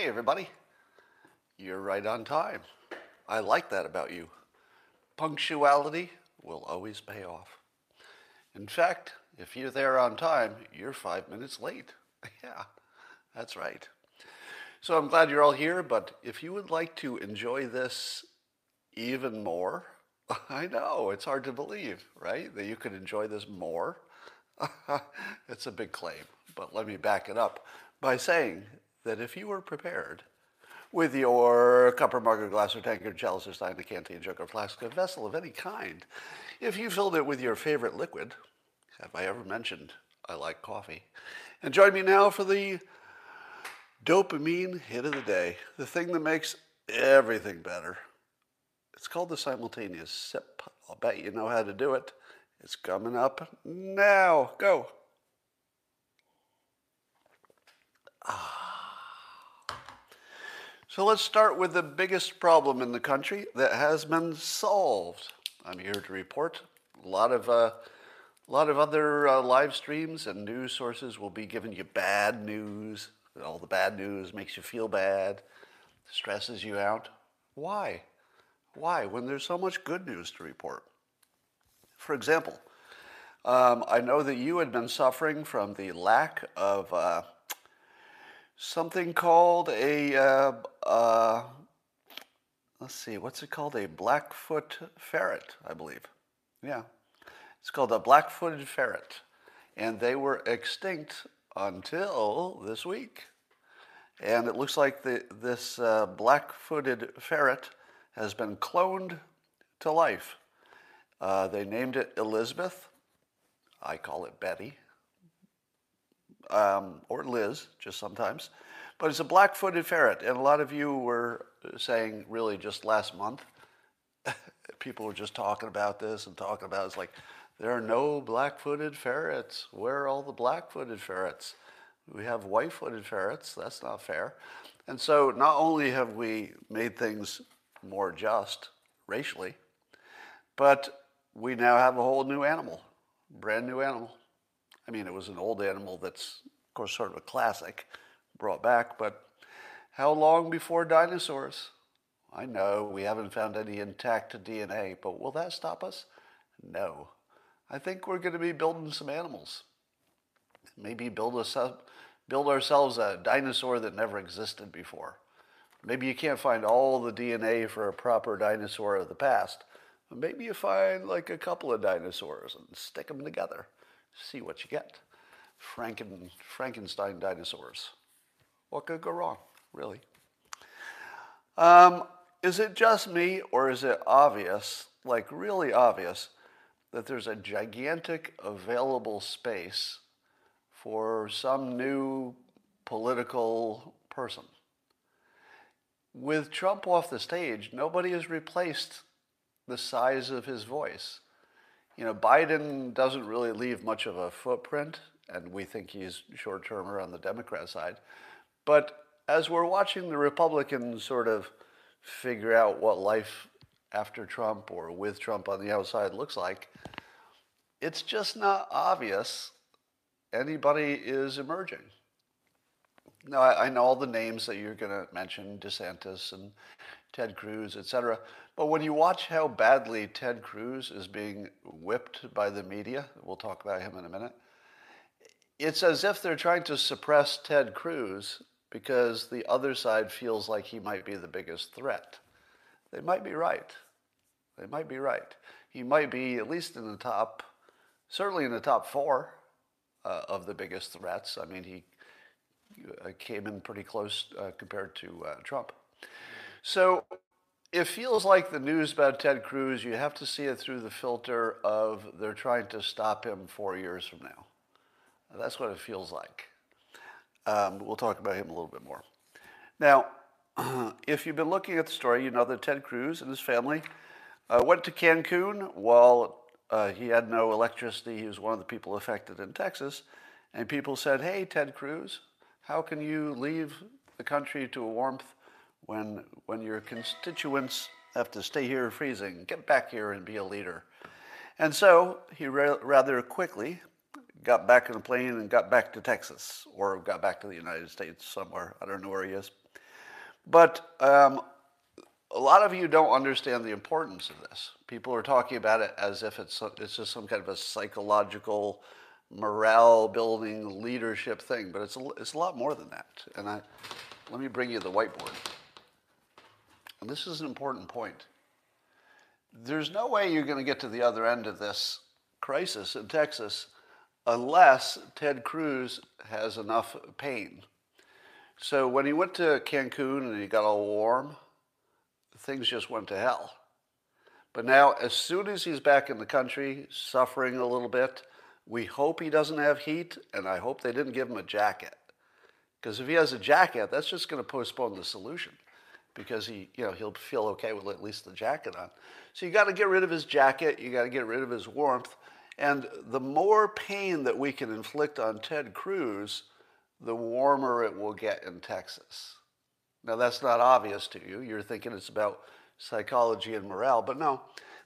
Hey, everybody. You're right on time. I like that about you. Punctuality will always pay off. In fact, if you're there on time, you're five minutes late. Yeah, that's right. So I'm glad you're all here, but if you would like to enjoy this even more, I know, it's hard to believe, right? That you could enjoy this more. it's a big claim, but let me back it up by saying that if you were prepared with your cup or mug or glass or tankard, chalice or stein, decanter, jug or flask, a vessel of any kind, if you filled it with your favorite liquid, have I ever mentioned I like coffee? And join me now for the dopamine hit of the day, the thing that makes everything better. It's called the simultaneous sip. I'll bet you know how to do it. It's coming up now. Go. Ah. So let's start with the biggest problem in the country that has been solved. I'm here to report a lot of uh, a lot of other uh, live streams and news sources will be giving you bad news. All the bad news makes you feel bad, stresses you out. Why? Why? When there's so much good news to report. For example, um, I know that you had been suffering from the lack of uh, something called a, uh, uh, let's see, what's it called? A Blackfoot ferret, I believe. Yeah. It's called a black-footed ferret. And they were extinct until this week. And it looks like the, this uh, black-footed ferret has been cloned to life. Uh, they named it Elizabeth. I call it Betty. Um, or Liz, just sometimes. But it's a black footed ferret. And a lot of you were saying, really, just last month, people were just talking about this and talking about it. It's like, there are no black footed ferrets. Where are all the black footed ferrets? We have white footed ferrets. That's not fair. And so, not only have we made things more just racially, but we now have a whole new animal, brand new animal. I mean, it was an old animal that's, of course, sort of a classic, brought back, but how long before dinosaurs? I know we haven't found any intact DNA, but will that stop us? No. I think we're going to be building some animals. Maybe build, a, build ourselves a dinosaur that never existed before. Maybe you can't find all the DNA for a proper dinosaur of the past. Maybe you find like a couple of dinosaurs and stick them together. See what you get. Franken, Frankenstein dinosaurs. What could go wrong, really? Um, is it just me, or is it obvious, like really obvious, that there's a gigantic available space for some new political person? With Trump off the stage, nobody has replaced the size of his voice. You know, Biden doesn't really leave much of a footprint, and we think he's short termer on the Democrat side. But as we're watching the Republicans sort of figure out what life after Trump or with Trump on the outside looks like, it's just not obvious anybody is emerging. Now, I, I know all the names that you're going to mention DeSantis and Ted Cruz, et cetera. But when you watch how badly Ted Cruz is being whipped by the media, we'll talk about him in a minute, it's as if they're trying to suppress Ted Cruz because the other side feels like he might be the biggest threat. They might be right. They might be right. He might be at least in the top, certainly in the top four uh, of the biggest threats. I mean, he uh, came in pretty close uh, compared to uh, Trump. So it feels like the news about Ted Cruz, you have to see it through the filter of they're trying to stop him four years from now. That's what it feels like. Um, we'll talk about him a little bit more. Now, if you've been looking at the story, you know that Ted Cruz and his family uh, went to Cancun while uh, he had no electricity. He was one of the people affected in Texas. And people said, Hey, Ted Cruz, how can you leave the country to a warmth when, when your constituents have to stay here freezing, get back here and be a leader. And so he ra- rather quickly got back in a plane and got back to Texas or got back to the United States somewhere. I don't know where he is. But um, a lot of you don't understand the importance of this. People are talking about it as if it's, it's just some kind of a psychological, morale building, leadership thing, but it's a, it's a lot more than that. And I, let me bring you the whiteboard. And this is an important point. There's no way you're going to get to the other end of this crisis in Texas unless Ted Cruz has enough pain. So when he went to Cancun and he got all warm, things just went to hell. But now, as soon as he's back in the country, suffering a little bit, we hope he doesn't have heat, and I hope they didn't give him a jacket. Because if he has a jacket, that's just going to postpone the solution because he, you know, he'll feel okay with at least the jacket on. So you got to get rid of his jacket, you got to get rid of his warmth, and the more pain that we can inflict on Ted Cruz, the warmer it will get in Texas. Now that's not obvious to you. You're thinking it's about psychology and morale, but no.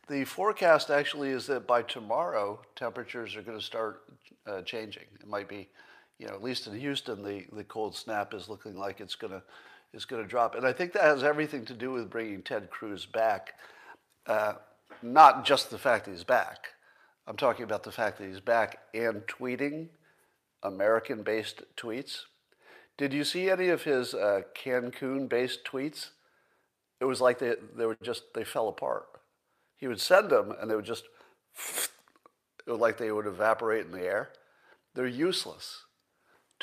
The forecast actually is that by tomorrow, temperatures are going to start uh, changing. It might be, you know, at least in Houston, the, the cold snap is looking like it's going to is going to drop. And I think that has everything to do with bringing Ted Cruz back, uh, not just the fact that he's back. I'm talking about the fact that he's back and tweeting American based tweets. Did you see any of his uh, Cancun based tweets? It was like they, they were just, they fell apart. He would send them and they would just, it was like they would evaporate in the air. They're useless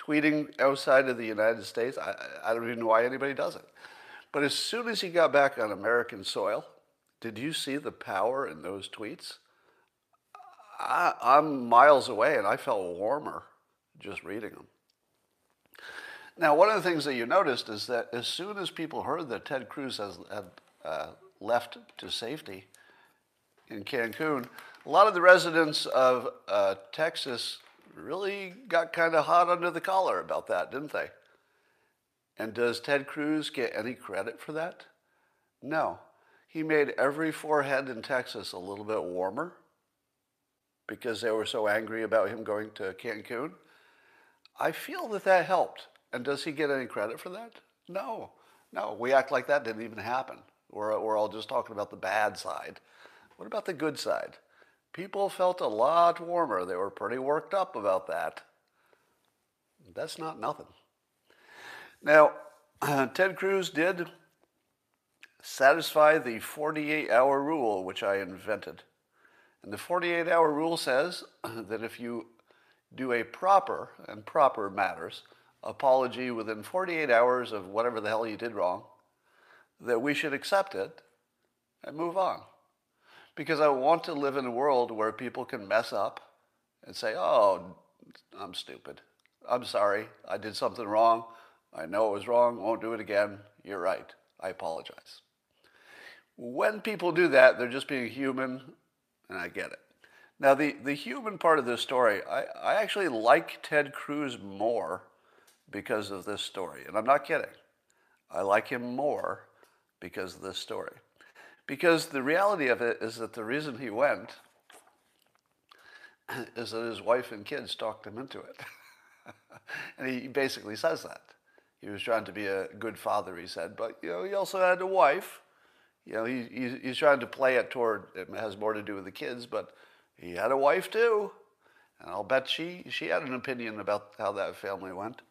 tweeting outside of the United States. I, I don't even know why anybody does it. But as soon as he got back on American soil, did you see the power in those tweets? I, am miles away and I felt warmer just reading them. Now, one of the things that you noticed is that as soon as people heard that Ted Cruz has, had uh, left to safety in Cancun, a lot of the residents of uh, Texas really got kind of hot under the collar about that, didn't they? And does Ted Cruz get any credit for that? No. He made every forehead in Texas a little bit warmer because they were so angry about him going to Cancun. I feel that that helped. And does he get any credit for that? No. No, we act like that didn't even happen. We're, we're all just talking about the bad side. What about the good side? People felt a lot warmer. They were pretty worked up about that. That's not nothing. Now, Ted Cruz did satisfy the 48 hour rule, which I invented. And the 48 hour rule says that if you do a proper, and proper matters, apology within 48 hours of whatever the hell you did wrong, that we should accept it and move on because I want to live in a world where people can mess up and say, oh, I'm stupid. I'm sorry. I did something wrong. I know it was wrong. Won't do it again. You're right. I apologize. When people do that, they're just being human, and I get it. Now, the, the human part of this story, I, I actually like Ted Cruz more because of this story. And I'm not kidding. I like him more because of this story. Because the reality of it is that the reason he went is that his wife and kids talked him into it. and he basically says that. He was trying to be a good father, he said, but you know, he also had a wife. You know, he, he, he's trying to play it toward, it has more to do with the kids, but he had a wife too. And I'll bet she, she had an opinion about how that family went.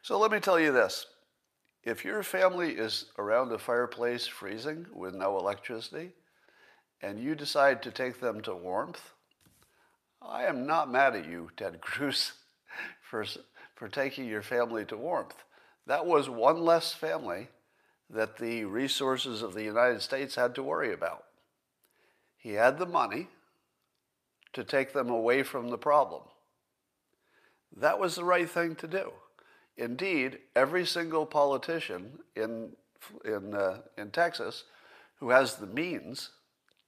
So let me tell you this if your family is around a fireplace freezing with no electricity, and you decide to take them to warmth, I am not mad at you, Ted Cruz, for, for taking your family to warmth. That was one less family that the resources of the United States had to worry about. He had the money to take them away from the problem. That was the right thing to do. Indeed, every single politician in, in, uh, in Texas who has the means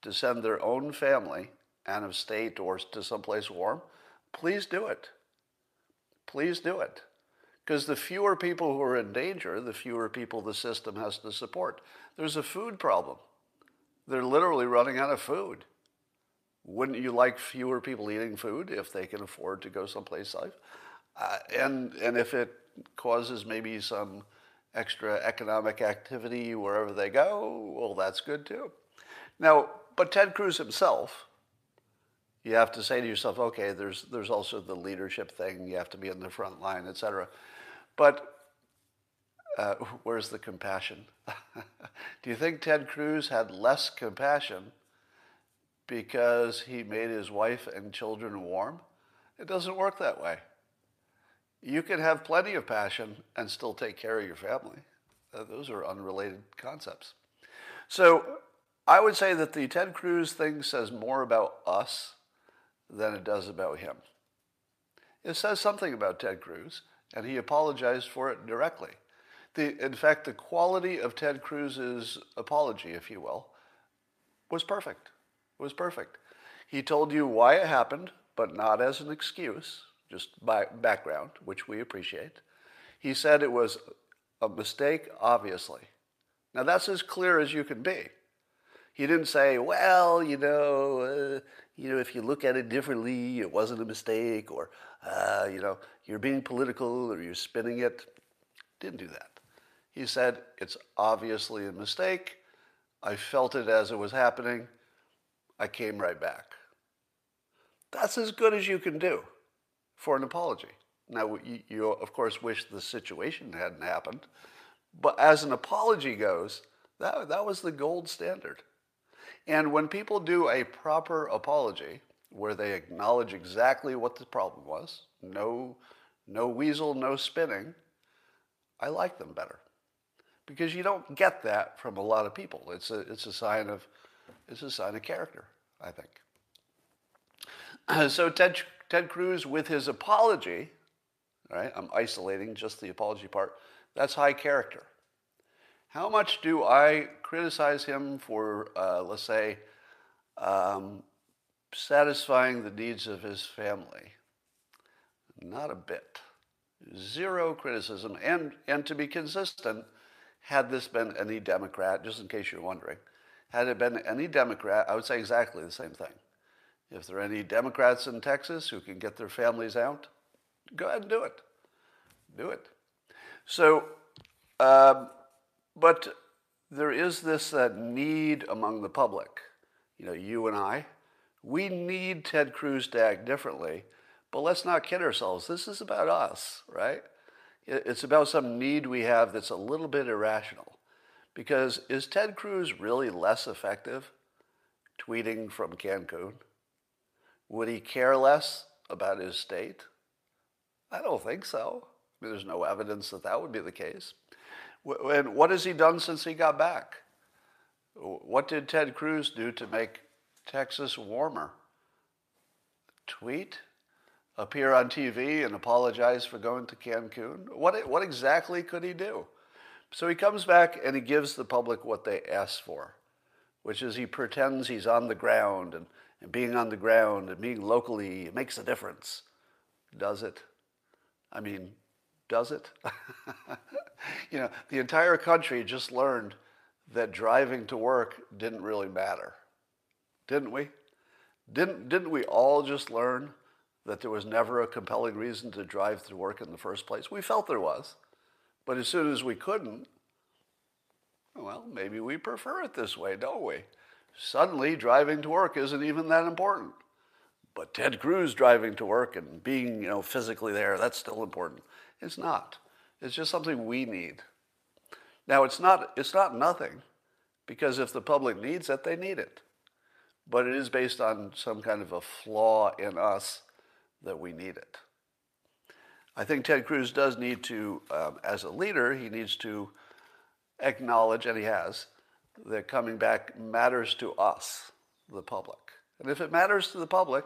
to send their own family out of state or to someplace warm, please do it. Please do it. Because the fewer people who are in danger, the fewer people the system has to support. There's a food problem. They're literally running out of food. Wouldn't you like fewer people eating food if they can afford to go someplace safe? Uh, and, and if it causes maybe some extra economic activity wherever they go, well, that's good too. Now, but Ted Cruz himself, you have to say to yourself, okay, there's, there's also the leadership thing. You have to be in the front line, et cetera. But uh, where's the compassion? Do you think Ted Cruz had less compassion because he made his wife and children warm? It doesn't work that way. You can have plenty of passion and still take care of your family. Uh, those are unrelated concepts. So I would say that the Ted Cruz thing says more about us than it does about him. It says something about Ted Cruz, and he apologized for it directly. The, in fact, the quality of Ted Cruz's apology, if you will, was perfect. It was perfect. He told you why it happened, but not as an excuse, just by background, which we appreciate. He said it was a mistake, obviously. Now, that's as clear as you can be. He didn't say, well, you know, uh, you know, if you look at it differently, it wasn't a mistake, or, uh, you know, you're being political or you're spinning it. Didn't do that. He said, It's obviously a mistake. I felt it as it was happening. I came right back. That's as good as you can do for an apology. Now, you, you, of course wish the situation hadn't happened, but as an apology goes, that, that was the gold standard. And when people do a proper apology, where they acknowledge exactly what the problem was, no, no weasel, no spinning, I like them better because you don't get that from a lot of people. It's a, it's a sign of, it's a sign of character, I think. so Ted, Ted Cruz, with his apology, right? I'm isolating just the apology part. That's high character. How much do I criticize him for, uh, let's say, um, satisfying the needs of his family? Not a bit. Zero criticism. And, and to be consistent, had this been any Democrat, just in case you're wondering, had it been any Democrat, I would say exactly the same thing. If there are any Democrats in Texas who can get their families out, go ahead and do it. Do it. So, um, but there is this uh, need among the public, you know, you and I, we need Ted Cruz to act differently, but let's not kid ourselves. This is about us, right? It's about some need we have that's a little bit irrational. Because is Ted Cruz really less effective tweeting from Cancun? Would he care less about his state? I don't think so. I mean, there's no evidence that that would be the case. And what has he done since he got back? What did Ted Cruz do to make Texas warmer? Tweet? appear on TV and apologize for going to Cancun? What, what exactly could he do? So he comes back and he gives the public what they asked for, which is he pretends he's on the ground and, and being on the ground and being locally makes a difference. Does it? I mean, does it? you know, the entire country just learned that driving to work didn't really matter. Didn't we? Didn't, didn't we all just learn that there was never a compelling reason to drive to work in the first place. We felt there was. But as soon as we couldn't, well, maybe we prefer it this way, don't we? Suddenly, driving to work isn't even that important. But Ted Cruz driving to work and being, you know, physically there, that's still important. It's not. It's just something we need. Now, it's not, it's not nothing, because if the public needs it, they need it. But it is based on some kind of a flaw in us that we need it. I think Ted Cruz does need to, um, as a leader, he needs to acknowledge, and he has, that coming back matters to us, the public. And if it matters to the public,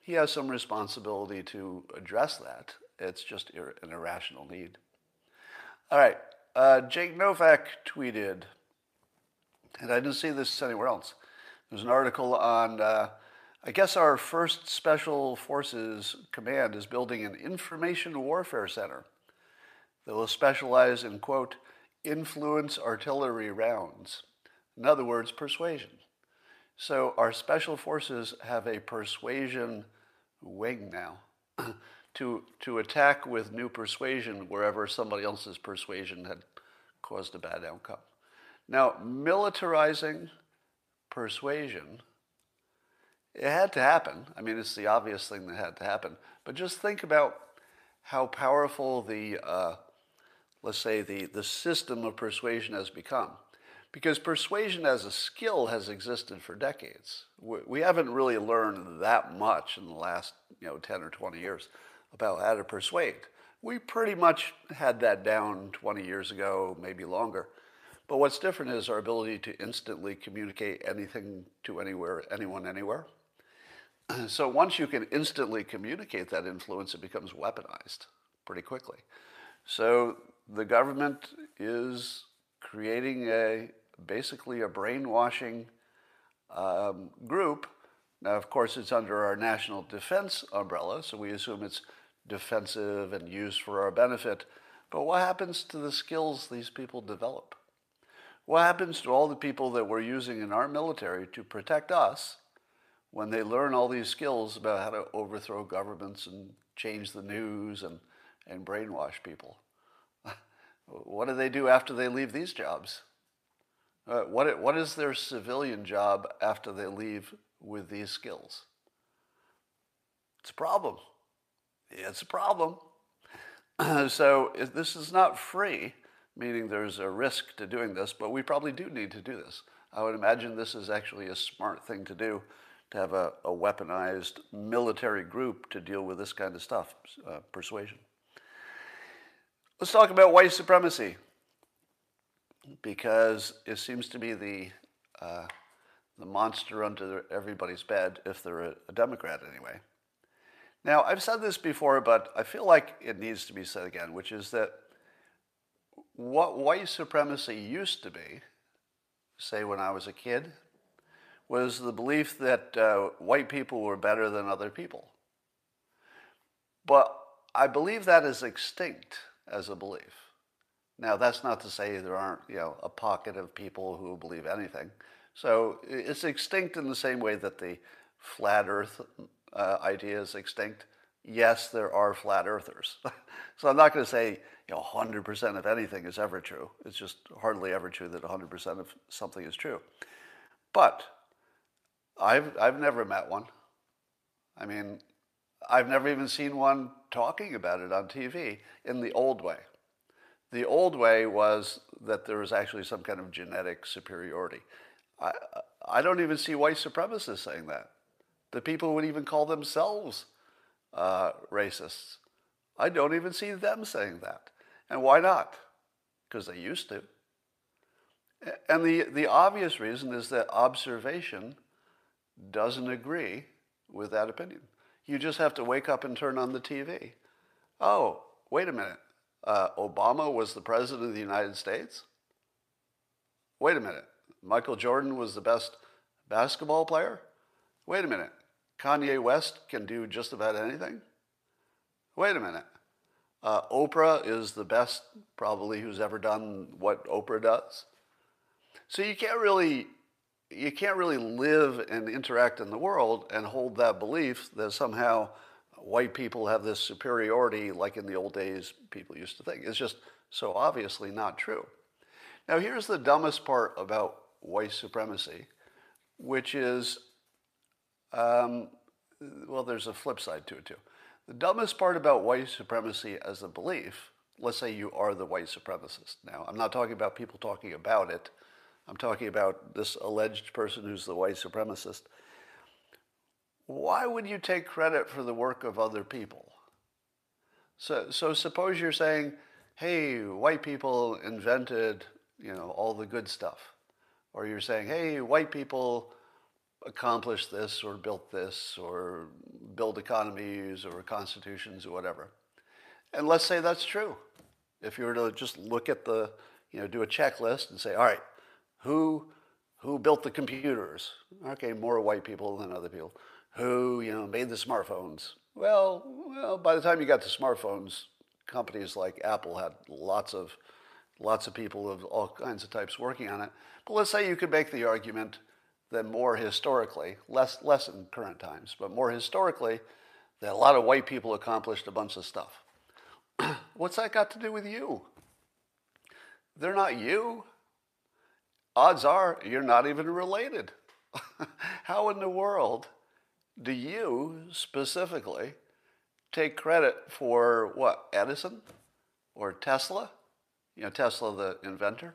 he has some responsibility to address that. It's just an irrational need. All right, uh, Jake Novak tweeted, and I didn't see this anywhere else. There's an article on uh, I guess our first Special Forces Command is building an information warfare center that will specialize in, quote, influence artillery rounds. In other words, persuasion. So our special forces have a persuasion wing now to, to attack with new persuasion wherever somebody else's persuasion had caused a bad outcome. Now, militarizing persuasion, it had to happen. I mean, it's the obvious thing that had to happen. But just think about how powerful the, uh, let's say, the, the system of persuasion has become. Because persuasion as a skill has existed for decades. We, haven't really learned that much in the last you know, 10 or 20 years about how to persuade. We pretty much had that down 20 years ago, maybe longer. But what's different is our ability to instantly communicate anything to anywhere, anyone, anywhere. So once you can instantly communicate that influence, it becomes weaponized pretty quickly. So the government is creating a basically a brainwashing um, group. Now, of course, it's under our national defense umbrella, so we assume it's defensive and used for our benefit. But what happens to the skills these people develop? What happens to all the people that we're using in our military to protect us when they learn all these skills about how to overthrow governments and change the news and, and brainwash people? What do they do after they leave these jobs? Uh, what, what is their civilian job after they leave with these skills? It's a problem. It's a problem. so this is not free, meaning there's a risk to doing this, but we probably do need to do this. I would imagine this is actually a smart thing to do to have a, a weaponized military group to deal with this kind of stuff, uh, persuasion. Let's talk about white supremacy because it seems to be the, uh, the monster under everybody's bed if they're a, a Democrat anyway. Now, I've said this before, but I feel like it needs to be said again, which is that what white supremacy used to be, say when I was a kid, was the belief that uh, white people were better than other people. But I believe that is extinct as a belief. Now, that's not to say there aren't, you know, a pocket of people who believe anything. So it's extinct in the same way that the flat Earth uh, idea is extinct. Yes, there are flat earthers. so I'm not going to say, you know, 100% of anything is ever true. It's just hardly ever true that 100% of something is true. But I've, I've never met one. I mean, I've never even seen one talking about it on TV in the old way. The old way was that there was actually some kind of genetic superiority. I, I don't even see white supremacists saying that. The people would even call themselves uh, racists. I don't even see them saying that. And why not? Because they used to. And the, the obvious reason is that observation doesn't agree with that opinion. You just have to wake up and turn on the TV. Oh, wait a minute uh, Obama was the president of the United States? Wait a minute. Michael Jordan was the best basketball player? Wait a minute. Kanye West can do just about anything? Wait a minute. Uh, Oprah is the best, probably, who's ever done what Oprah does. So you can't really, you can't really live and interact in the world and hold that belief that somehow white people have this superiority like in the old days people used to think. It's just so obviously not true. Now, here's the dumbest part about white supremacy, which is, um, well, there's a flip side to it too. The dumbest part about white supremacy as a belief, let's say you are the white supremacist. Now, I'm not talking about people talking about it. I'm talking about this alleged person who's the white supremacist why would you take credit for the work of other people? So, so suppose you're saying, hey, white people invented, you know, all the good stuff. Or you're saying, hey, white people accomplished this or built this or build economies or constitutions or whatever. And let's say that's true. If you were to just look at the, you know, do a checklist and say, all right, who, who built the computers? Okay, more white people than other people who you know made the smartphones. Well, well, by the time you got to smartphones, companies like Apple had lots of lots of people of all kinds of types working on it. But let's say you could make the argument that more historically, less less in current times, but more historically, that a lot of white people accomplished a bunch of stuff. What's that got to do with you? They're not you. Odds are you're not even related. How in the world do you specifically take credit for what? Edison or Tesla? You know, Tesla, the inventor.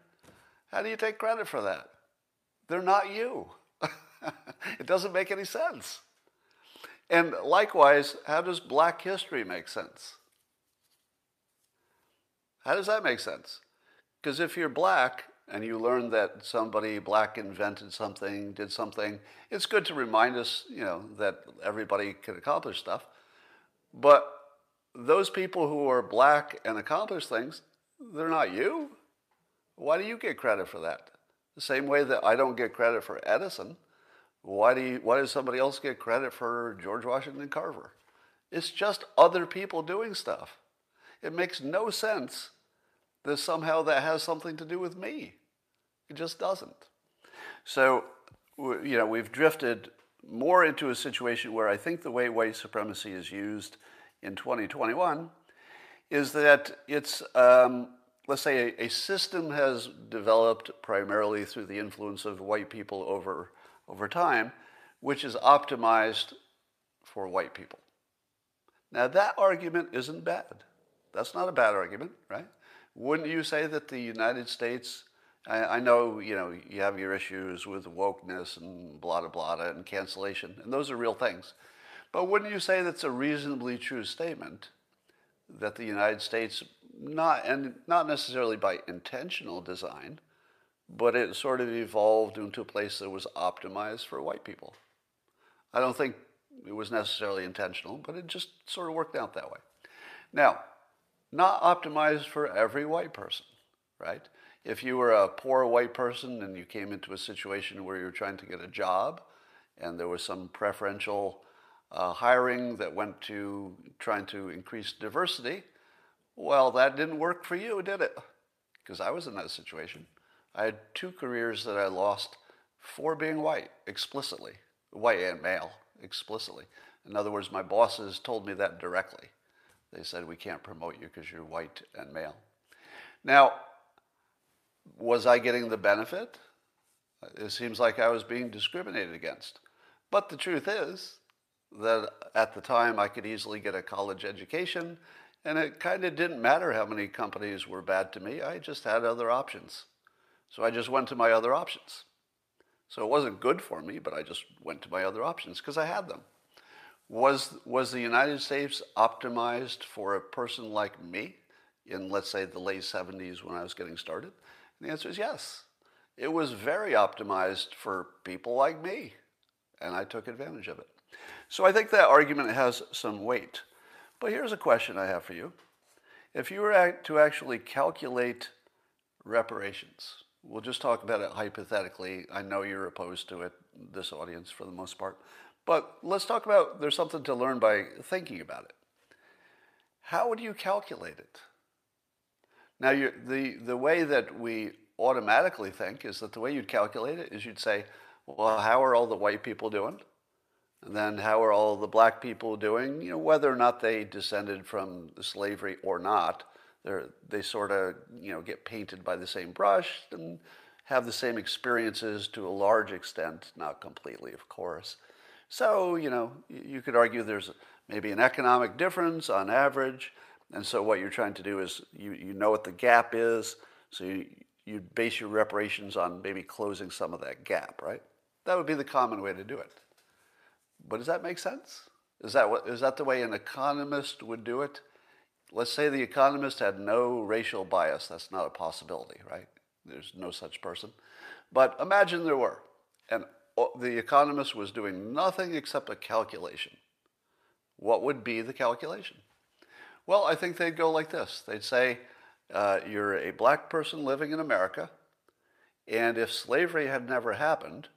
How do you take credit for that? They're not you. it doesn't make any sense. And likewise, how does black history make sense? How does that make sense? Because if you're black and you learn that somebody black invented something, did something, it's good to remind us, you know, that everybody can accomplish stuff. But those people who are black and accomplish things, they're not you. Why do you get credit for that? The same way that I don't get credit for Edison. Why, do you, why does somebody else get credit for George Washington Carver? It's just other people doing stuff. It makes no sense that somehow that has something to do with me. It just doesn't. So, you know, we've drifted more into a situation where I think the way white supremacy is used in 2021 is that it's, um, let's say, a, a, system has developed primarily through the influence of white people over, over time, which is optimized for white people. Now, that argument isn't bad. That's not a bad argument, right? Wouldn't you say that the United States, I, I know, you know, you have your issues with wokeness and blah, blah, blah, and cancellation, and those are real things. But wouldn't you say that's a reasonably true statement that the United States, not, and not necessarily by intentional design, but it sort of evolved into a place that was optimized for white people? I don't think it was necessarily intentional, but it just sort of worked out that way. Now, not optimized for every white person, right? If you were a poor white person and you came into a situation where you were trying to get a job and there was some preferential uh, hiring that went to trying to increase diversity, well, that didn't work for you, did it? Because I was in that situation. I had two careers that I lost for being white explicitly, white and male explicitly. In other words, my bosses told me that directly. They said, we can't promote you because you're white and male. Now, was I getting the benefit? It seems like I was being discriminated against. But the truth is that at the time I could easily get a college education, and it kind of didn't matter how many companies were bad to me. I just had other options. So I just went to my other options. So it wasn't good for me, but I just went to my other options because I had them. Was, was the United States optimized for a person like me in, let's say, the late 70s when I was getting started? And the answer is yes. It was very optimized for people like me, and I took advantage of it. So I think that argument has some weight. But here's a question I have for you. If you were to actually calculate reparations, we'll just talk about it hypothetically. I know you're opposed to it, this audience for the most part. But let's talk about there's something to learn by thinking about it. How would you calculate it? Now, the, the way that we automatically think is that the way you'd calculate it is you'd say, well, how are all the white people doing? And then how are all the black people doing? You know, whether or not they descended from slavery or not, they sort of, you know, get painted by the same brush and have the same experiences to a large extent, not completely, of course. So, you know, you could argue there's maybe an economic difference on average. And so what you're trying to do is you, you know what the gap is. So you, you base your reparations on maybe closing some of that gap, right? That would be the common way to do it. But does that make sense? Is that, what, is that the way an economist would do it? Let's say the economist had no racial bias. That's not a possibility, right? There's no such person. But imagine there were. And the economist was doing nothing except a calculation. What would be the calculation? Well, I think they'd go like this. They'd say, uh, you're a black person living in America, and if slavery had never happened,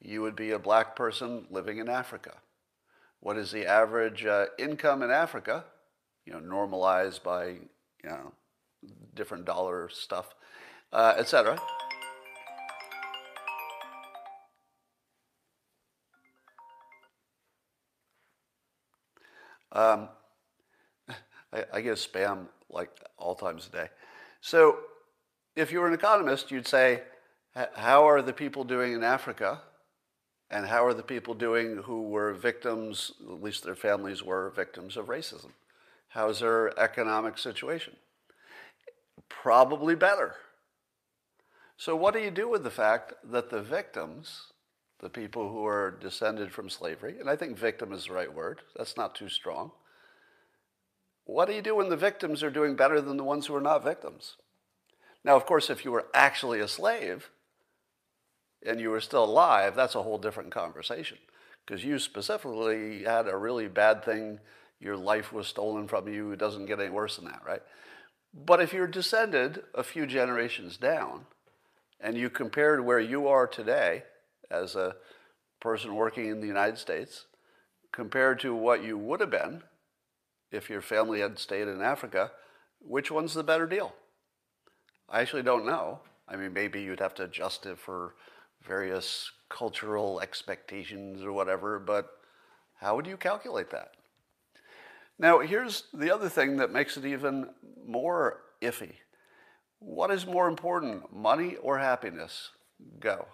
you would be a black person living in Africa. What is the average uh, income in Africa? You know, normalized by you know different dollar stuff, uh, etc. Um, I, I get spam like all times a day. So if you were an economist, you'd say, how are the people doing in Africa? And how are the people doing who were victims, at least their families were victims of racism? How's their economic situation? Probably better. So, what do you do with the fact that the victims, the people who are descended from slavery, and I think victim is the right word, that's not too strong. What do you do when the victims are doing better than the ones who are not victims? Now, of course, if you were actually a slave and you were still alive, that's a whole different conversation because you specifically had a really bad thing, your life was stolen from you, it doesn't get any worse than that, right? But if you're descended a few generations down, and you compared where you are today as a person working in the United States compared to what you would have been if your family had stayed in Africa, which one's the better deal? I actually don't know. I mean, maybe you'd have to adjust it for various cultural expectations or whatever, but how would you calculate that? Now, here's the other thing that makes it even more iffy. What is more important, money or happiness? Go.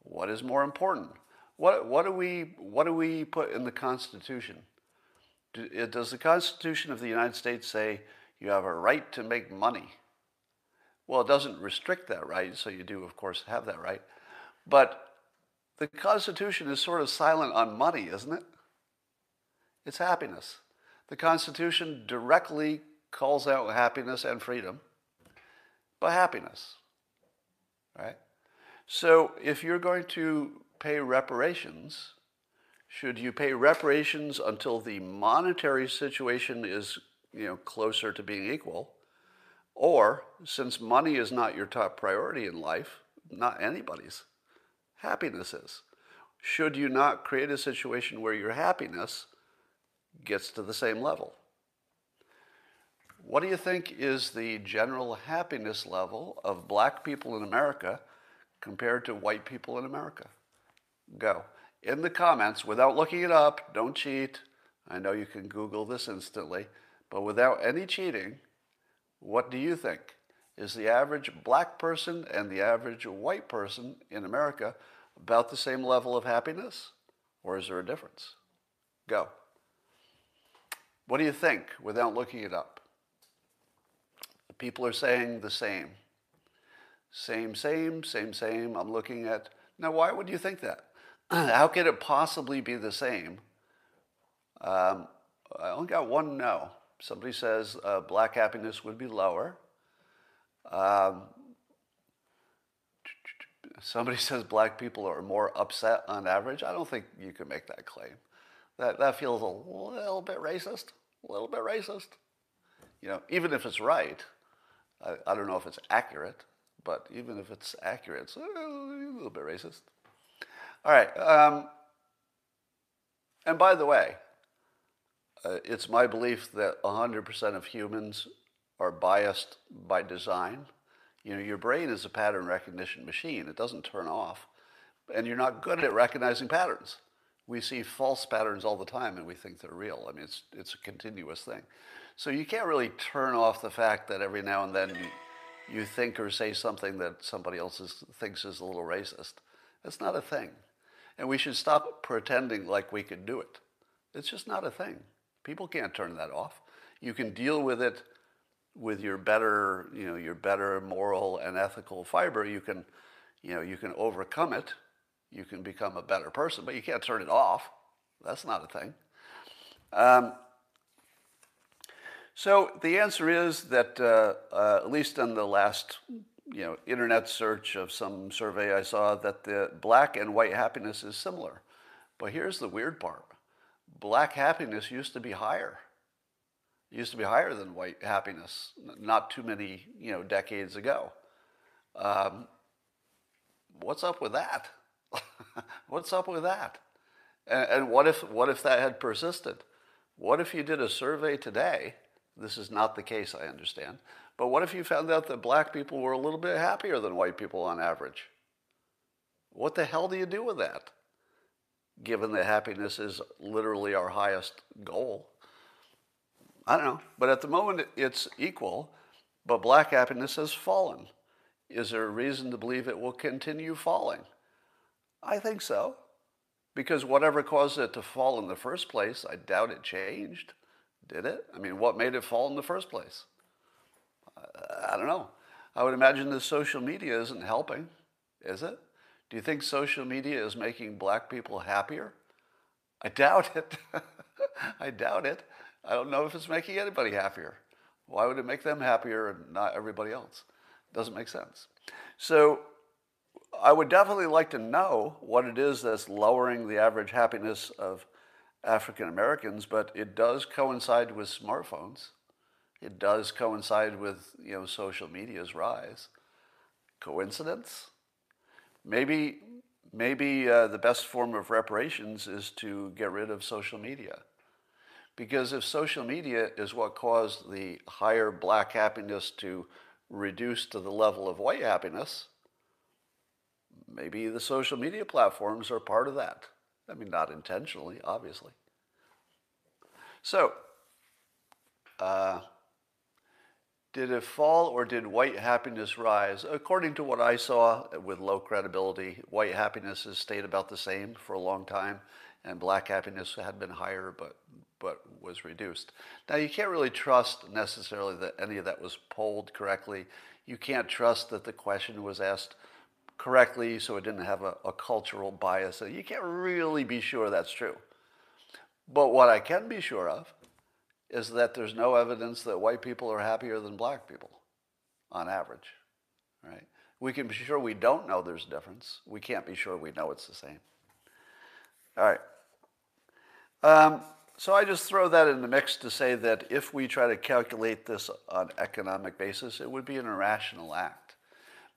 What is more important? What, what, do, we, what do we put in the Constitution? Uh, does the Constitution of the United States say you have a right to make money? Well, it doesn't restrict that right, so you do, of course, have that right. But the Constitution is sort of silent on money, isn't it? It's happiness. The Constitution directly calls out happiness and freedom by happiness. Right? So if you're going to pay reparations, should you pay reparations until the monetary situation is you know, closer to being equal? Or, since money is not your top priority in life, not anybody's, happiness is. Should you not create a situation where your happiness gets to the same level? What do you think is the general happiness level of black people in America compared to white people in America? Go. In the comments, without looking it up, don't cheat. I know you can Google this instantly, but without any cheating, what do you think? Is the average black person and the average white person in America about the same level of happiness? Or is there a difference? Go. What do you think without looking it up? People are saying the same. Same, same, same, same. I'm looking at. Now, why would you think that? How could it possibly be the same? Um, I only got one no. Somebody says uh, black happiness would be lower. Um, somebody says black people are more upset on average. I don't think you can make that claim. That, that feels a little bit racist, a little bit racist. You know, even if it's right, I, I don't know if it's accurate, but even if it's accurate, it's a little bit racist. All right. Um, and by the way, uh, it's my belief that 100% of humans are biased by design. You know, your brain is a pattern recognition machine. It doesn't turn off. And you're not good at recognizing patterns. We see false patterns all the time and we think they're real. I mean, it's, it's a continuous thing. So you can't really turn off the fact that every now and then you, you think or say something that somebody else is, thinks is a little racist. That's not a thing. And we should stop pretending like we can do it. It's just not a thing. People can't turn that off. You can deal with it with your better, you know, your better moral and ethical fiber. You can, you know, you can overcome it. You can become a better person, but you can't turn it off. That's not a thing. Um, so the answer is that, uh, uh, at least in the last you know, internet search of some survey I saw, that the black and white happiness is similar. But here's the weird part black happiness used to be higher. It used to be higher than white happiness not too many you know, decades ago. Um, what's up with that? what's up with that? And, and what, if, what if that had persisted? What if you did a survey today this is not the case, I understand. But what if you found out that black people were a little bit happier than white people on average? What the hell do you do with that? Given that happiness is literally our highest goal. I don't know. But at the moment, it's equal, but black happiness has fallen. Is there a reason to believe it will continue falling? I think so. Because whatever caused it to fall in the first place, I doubt it changed. Did it? I mean, what made it fall in the first place? I don't know. I would imagine that social media isn't helping, is it? Do you think social media is making black people happier? I doubt it. I doubt it. I don't know if it's making anybody happier. Why would it make them happier and not everybody else? It Doesn't make sense. So I would definitely like to know what it is that's lowering the average happiness of African Americans, but it does coincide with smartphones. It does coincide with you know social media's rise. Coincidence? Maybe maybe uh, the best form of reparations is to get rid of social media. Because if social media is what caused the higher black happiness to reduce to the level of white happiness, maybe the social media platforms are part of that. I mean, not intentionally, obviously. So, uh, did it fall or did white happiness rise? According to what I saw with low credibility, white happiness has stayed about the same for a long time, and black happiness had been higher but, but was reduced. Now, you can't really trust necessarily that any of that was polled correctly. You can't trust that the question was asked correctly so it didn't have a, a cultural bias. So you can't really be sure that's true. But what I can be sure of is that there's no evidence that white people are happier than black people on average, right? We can be sure we don't know there's a difference. We can't be sure we know it's the same. All right. Um, so I just throw that in the mix to say that if we try to calculate this on economic basis, it would be an irrational act.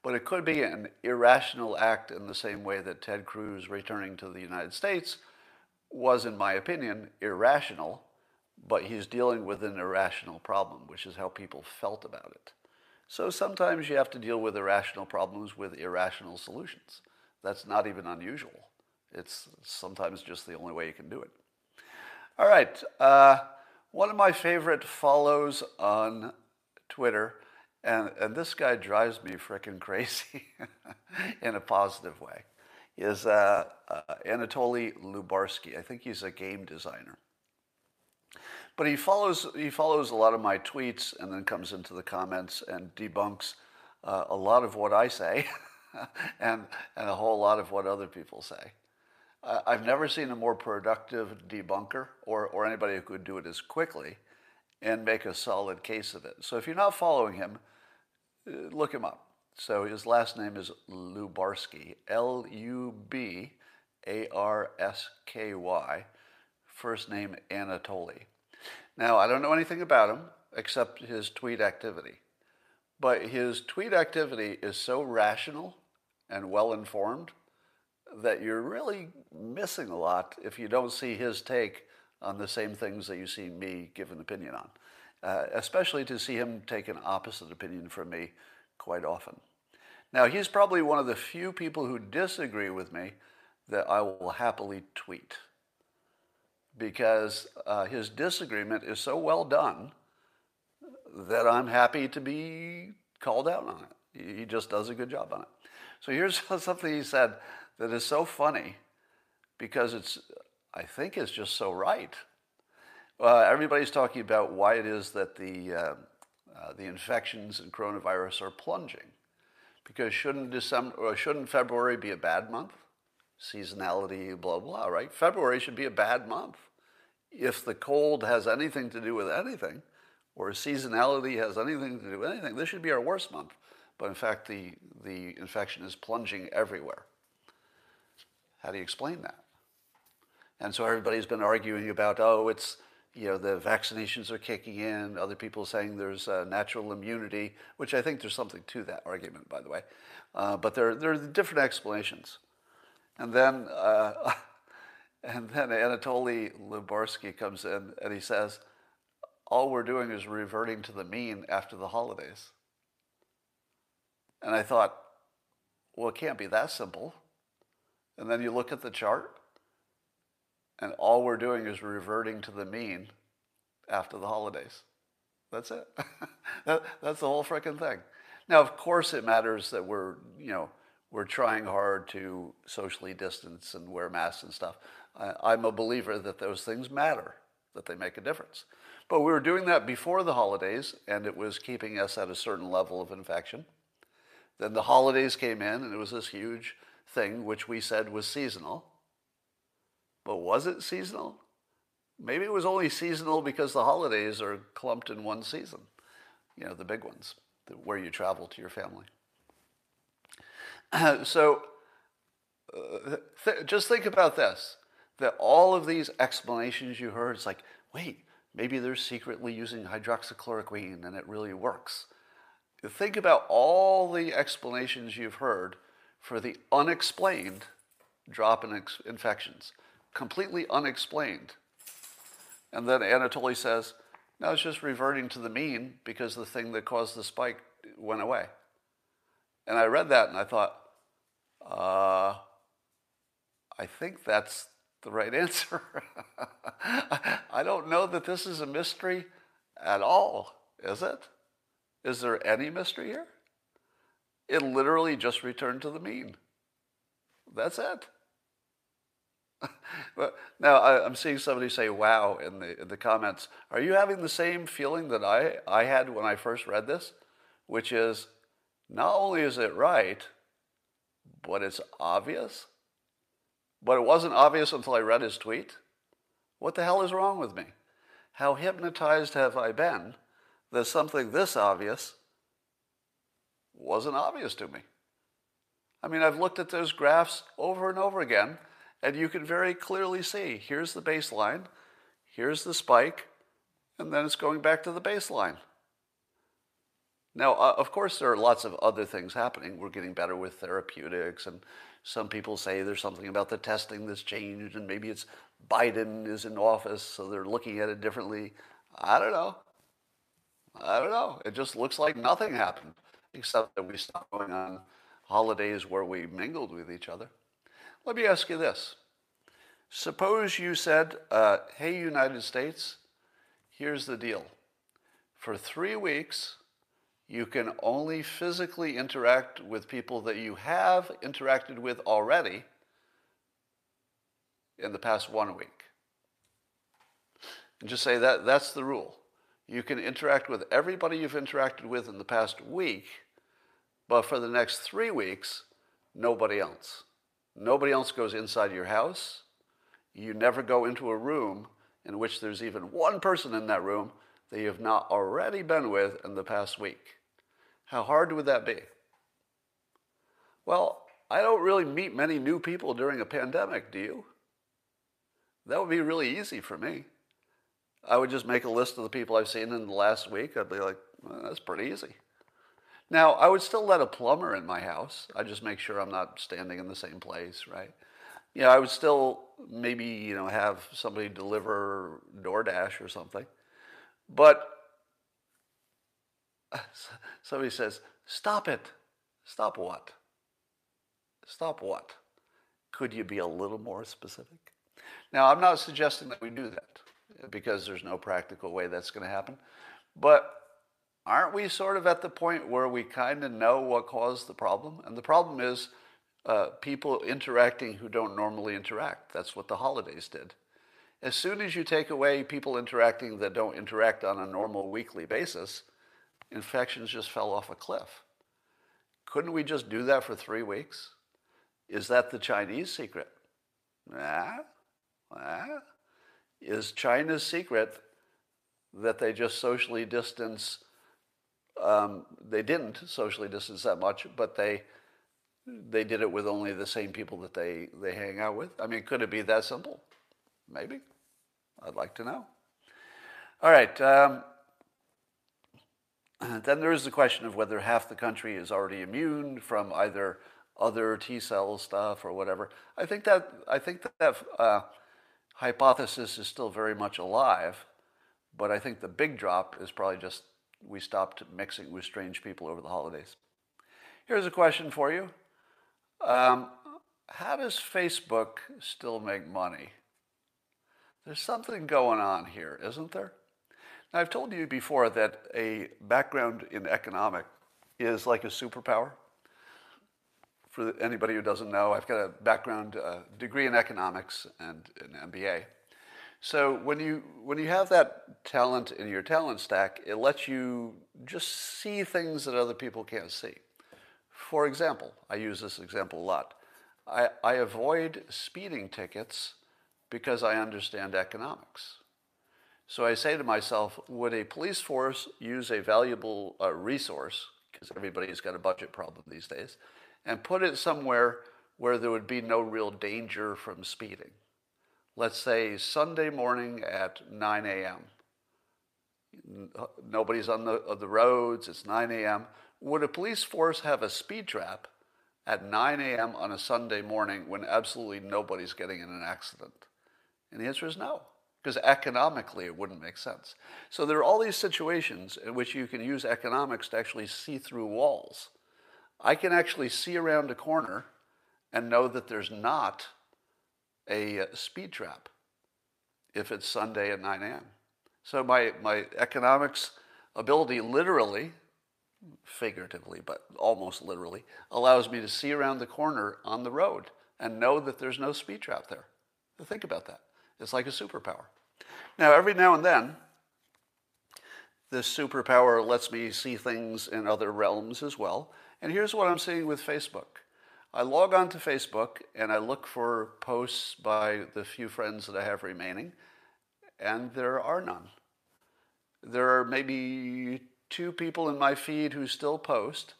But it could be an irrational act in the same way that Ted Cruz returning to the United States was, in my opinion, irrational but he's dealing with an irrational problem, which is how people felt about it. So sometimes you have to deal with irrational problems with irrational solutions. That's not even unusual. It's sometimes just the only way you can do it. All right. Uh, one of my favorite follows on Twitter, and, and this guy drives me freaking crazy in a positive way, is uh, uh, Anatoly Lubarsky. I think he's a game designer. But he follows, he follows a lot of my tweets and then comes into the comments and debunks uh, a lot of what I say and, and a whole lot of what other people say. Uh, I've never seen a more productive debunker or, or anybody who could do it as quickly and make a solid case of it. So if you're not following him, uh, look him up. So his last name is Lubarsky, L U B A R S K Y, first name Anatoly. Now, I don't know anything about him except his tweet activity. But his tweet activity is so rational and well informed that you're really missing a lot if you don't see his take on the same things that you see me give an opinion on, uh, especially to see him take an opposite opinion from me quite often. Now, he's probably one of the few people who disagree with me that I will happily tweet because uh, his disagreement is so well done that I'm happy to be called out on it. He just does a good job on it. So here's something he said that is so funny because it's, I think it's just so right. Uh, everybody's talking about why it is that the, uh, uh, the infections in coronavirus are plunging. Because shouldn't, December, shouldn't February be a bad month? Seasonality, blah, blah, right? February should be a bad month if the cold has anything to do with anything, or seasonality has anything to do with anything, this should be our worst month. But in fact, the, the infection is plunging everywhere. How do you explain that? And so everybody's been arguing about, oh, it's, you know, the vaccinations are kicking in. Other people saying there's uh, natural immunity, which I think there's something to that argument, by the way. Uh, but there, there are different explanations. And then uh, And then Anatoly Lubarsky comes in and he says, all we're doing is reverting to the mean after the holidays. And I thought, well, it can't be that simple. And then you look at the chart, and all we're doing is reverting to the mean after the holidays. That's it. that, that's the whole freaking thing. Now, of course, it matters that we're, you know, we're trying hard to socially distance and wear masks and stuff. I, I'm a believer that those things matter, that they make a difference. But we were doing that before the holidays, and it was keeping us at a certain level of infection. Then the holidays came in, and it was this huge thing, which we said was seasonal. But was it seasonal? Maybe it was only seasonal because the holidays are clumped in one season, you know, the big ones, where you travel to your family. so uh, th- just think about this that all of these explanations you heard, it's like, wait, maybe they're secretly using hydroxychloroquine and it really works. Think about all the explanations you've heard for the unexplained drop in ex- infections, completely unexplained. And then Anatoly says, no, it's just reverting to the mean because the thing that caused the spike went away. And I read that and I thought, uh, I think that's the right answer. I don't know that this is a mystery at all, is it? Is there any mystery here? It literally just returned to the mean. That's it. now I, am seeing somebody say "wow" in the in the comments. Are you having the same feeling that I I had when I first read this, which is not only is it right, but it's obvious. But it wasn't obvious until I read his tweet. What the hell is wrong with me? How hypnotized have I been that something this obvious wasn't obvious to me? I mean, I've looked at those graphs over and over again, and you can very clearly see here's the baseline, here's the spike, and then it's going back to the baseline. Now, uh, of course, there are lots of other things happening. We're getting better with therapeutics, and some people say there's something about the testing that's changed, and maybe it's Biden is in office, so they're looking at it differently. I don't know. I don't know. It just looks like nothing happened, except that we stopped going on holidays where we mingled with each other. Let me ask you this. Suppose you said, uh, hey, United States, here's the deal. For three weeks, you can only physically interact with people that you have interacted with already in the past one week. And just say that that's the rule. You can interact with everybody you've interacted with in the past week, but for the next three weeks, nobody else. Nobody else goes inside your house. You never go into a room in which there's even one person in that room that you have not already been with in the past week. How hard would that be? Well, I don't really meet many new people during a pandemic, do you? That would be really easy for me. I would just make a list of the people I've seen in the last week. I'd be like, well, that's pretty easy. Now, I would still let a plumber in my house. I just make sure I'm not standing in the same place, right? You know, I would still maybe, you know, have somebody deliver DoorDash or something. But somebody says, Stop it. Stop what? Stop what? Could you be a little more specific? Now, I'm not suggesting that we do that because there's no practical way that's going to happen. But aren't we sort of at the point where we kind of know what caused the problem? And the problem is uh, people interacting who don't normally interact. That's what the holidays did. As soon as you take away people interacting that don't interact on a normal weekly basis, infections just fell off a cliff. Couldn't we just do that for three weeks? Is that the Chinese secret? Nah. nah. Is China's secret that they just socially distance? Um, they didn't socially distance that much, but they they did it with only the same people that they, they hang out with. I mean, could it be that simple? Maybe. I'd like to know. All right. Um, then there is the question of whether half the country is already immune from either other T cell stuff or whatever. I think that I think that, that uh, hypothesis is still very much alive, but I think the big drop is probably just we stopped mixing with strange people over the holidays. Here's a question for you: um, How does Facebook still make money? There's something going on here, isn't there? Now, I've told you before that a background in economic is like a superpower. For anybody who doesn't know, I've got a background uh, degree in economics and an MBA. So when you when you have that talent in your talent stack, it lets you just see things that other people can't see. For example, I use this example a lot. I, I avoid speeding tickets because I understand economics. So I say to myself, would a police force use a valuable uh, resource, because everybody's got a budget problem these days, and put it somewhere where there would be no real danger from speeding? Let's say Sunday morning at 9 a.m. Nobody's on the, on the roads, it's 9 a.m. Would a police force have a speed trap at 9 a.m. on a Sunday morning when absolutely nobody's getting in an accident? And the answer is no, because economically it wouldn't make sense. So there are all these situations in which you can use economics to actually see through walls. I can actually see around a corner and know that there's not a uh, speed trap if it's Sunday at 9 a.m. So my, my economics ability literally, figuratively, but almost literally, allows me to see around the corner on the road and know that there's no speed trap there. Think about that. It's like a superpower. Now, every now and then, this superpower lets me see things in other realms as well. And here's what I'm seeing with Facebook. I log on to Facebook and I look for posts by the few friends that I have remaining, and there are none. There are maybe two people in my feed who still post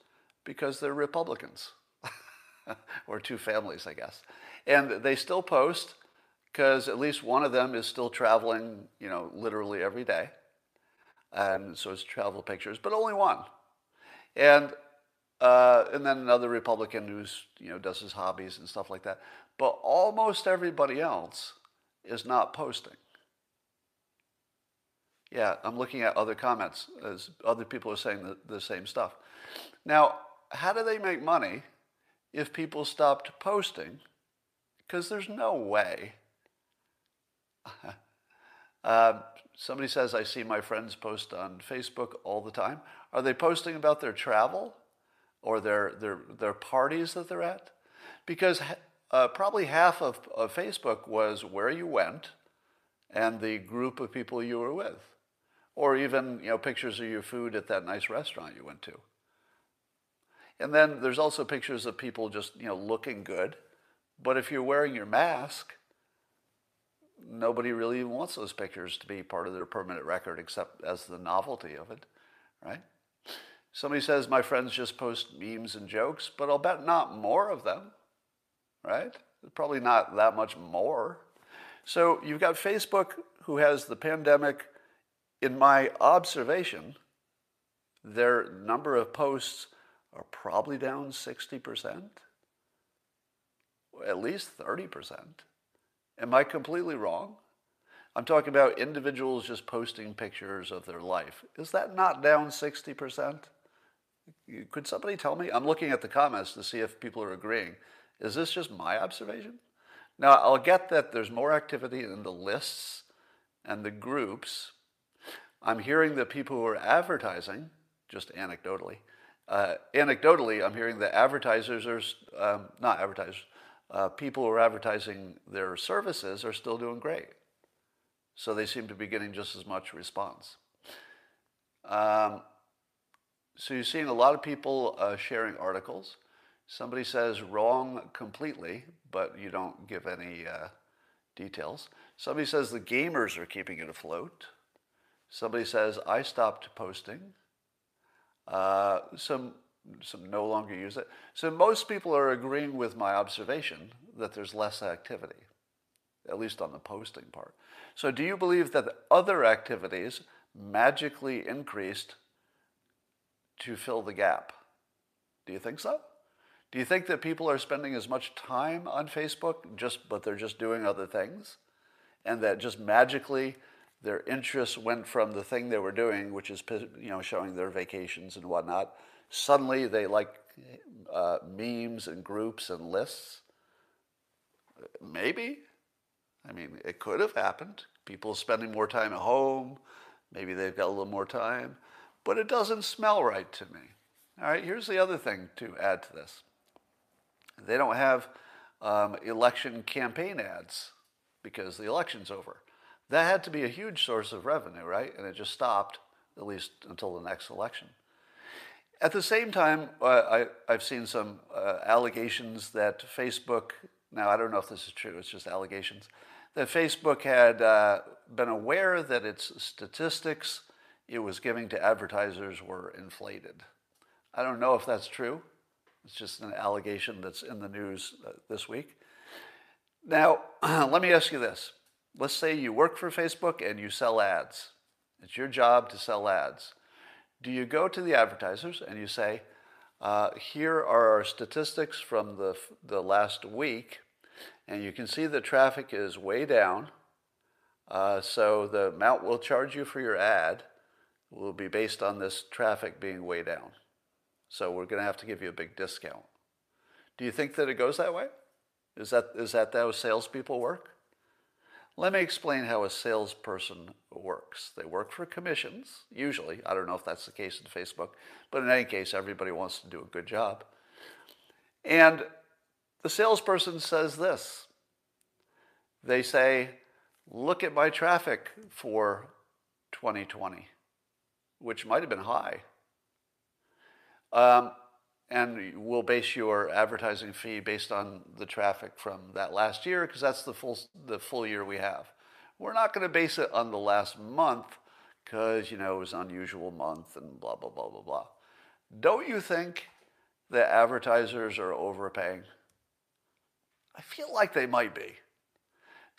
because they're Republicans, or two families, I guess. And they still post because at least one of them is still traveling, you know, literally every day. And so it's travel pictures, but only one. And uh, and then another Republican who's you know does his hobbies and stuff like that. But almost everybody else is not posting. Yeah, I'm looking at other comments as other people are saying the, the same stuff. Now, how do they make money if people stopped posting? Because there's no way. Uh, somebody says, I see my friends post on Facebook all the time. Are they posting about their travel? or their, their, their parties that they're at. Because uh, probably half of, of Facebook was where you went and the group of people you were with. Or even you know, pictures of your food at that nice restaurant you went to. And then there's also pictures of people just you know, looking good. But if you're wearing your mask, nobody really wants those pictures to be part of their permanent record except as the novelty of it, right? Somebody says, my friends just post memes and jokes, but I'll bet not more of them, right? Probably not that much more. So you've got Facebook who has the pandemic. In my observation, their number of posts are probably down 60%, at least 30%. Am I completely wrong? I'm talking about individuals just posting pictures of their life. Is that not down 60%? Could somebody tell me? I'm looking at the comments to see if people are agreeing. Is this just my observation? Now, I'll get that there's more activity in the lists and the groups. I'm hearing that people who are advertising, just anecdotally, uh, anecdotally, I'm hearing that advertisers are, um, not advertisers, uh, people who are advertising their services are still doing great. So they seem to be getting just as much response. Um, so you're seeing a lot of people uh, sharing articles. Somebody says wrong completely, but you don't give any uh, details. Somebody says the gamers are keeping it afloat. Somebody says I stopped posting. Uh, some some no longer use it. So most people are agreeing with my observation that there's less activity, at least on the posting part. So do you believe that other activities magically increased to fill the gap. Do you think so? Do you think that people are spending as much time on Facebook just but they're just doing other things? And that just magically their interests went from the thing they were doing, which is you know showing their vacations and whatnot, suddenly they like uh, memes and groups and lists. Maybe. I mean, it could have happened. People spending more time at home, Maybe they've got a little more time, but it doesn't smell right to me. All right, here's the other thing to add to this they don't have um, election campaign ads because the election's over. That had to be a huge source of revenue, right? And it just stopped, at least until the next election. At the same time, uh, I, have seen some uh, allegations that Facebook, now I don't know if this is true, it's just allegations, that Facebook had uh, been aware that its statistics it was giving to advertisers were inflated. I don't know if that's true. It's just an allegation that's in the news uh, this week. Now, let me ask you this. Let's say you work for Facebook and you sell ads. It's your job to sell ads. Do you go to the advertisers and you say, uh, here are our statistics from the, the last week, and you can see the traffic is way down. Uh, so the amount we'll charge you for your ad will be based on this traffic being way down. So we're going to have to give you a big discount. Do you think that it goes that way? Is that, is that how salespeople work? Let me explain how a salesperson works. They work for commissions, usually. I don't know if that's the case in Facebook, but in any case, everybody wants to do a good job. And the salesperson says this they say, Look at my traffic for 2020, which might have been high. Um, and we'll base your advertising fee based on the traffic from that last year because that's the full the full year we have. We're not going to base it on the last month because you know it was an unusual month and blah blah blah blah blah. Don't you think that advertisers are overpaying? I feel like they might be.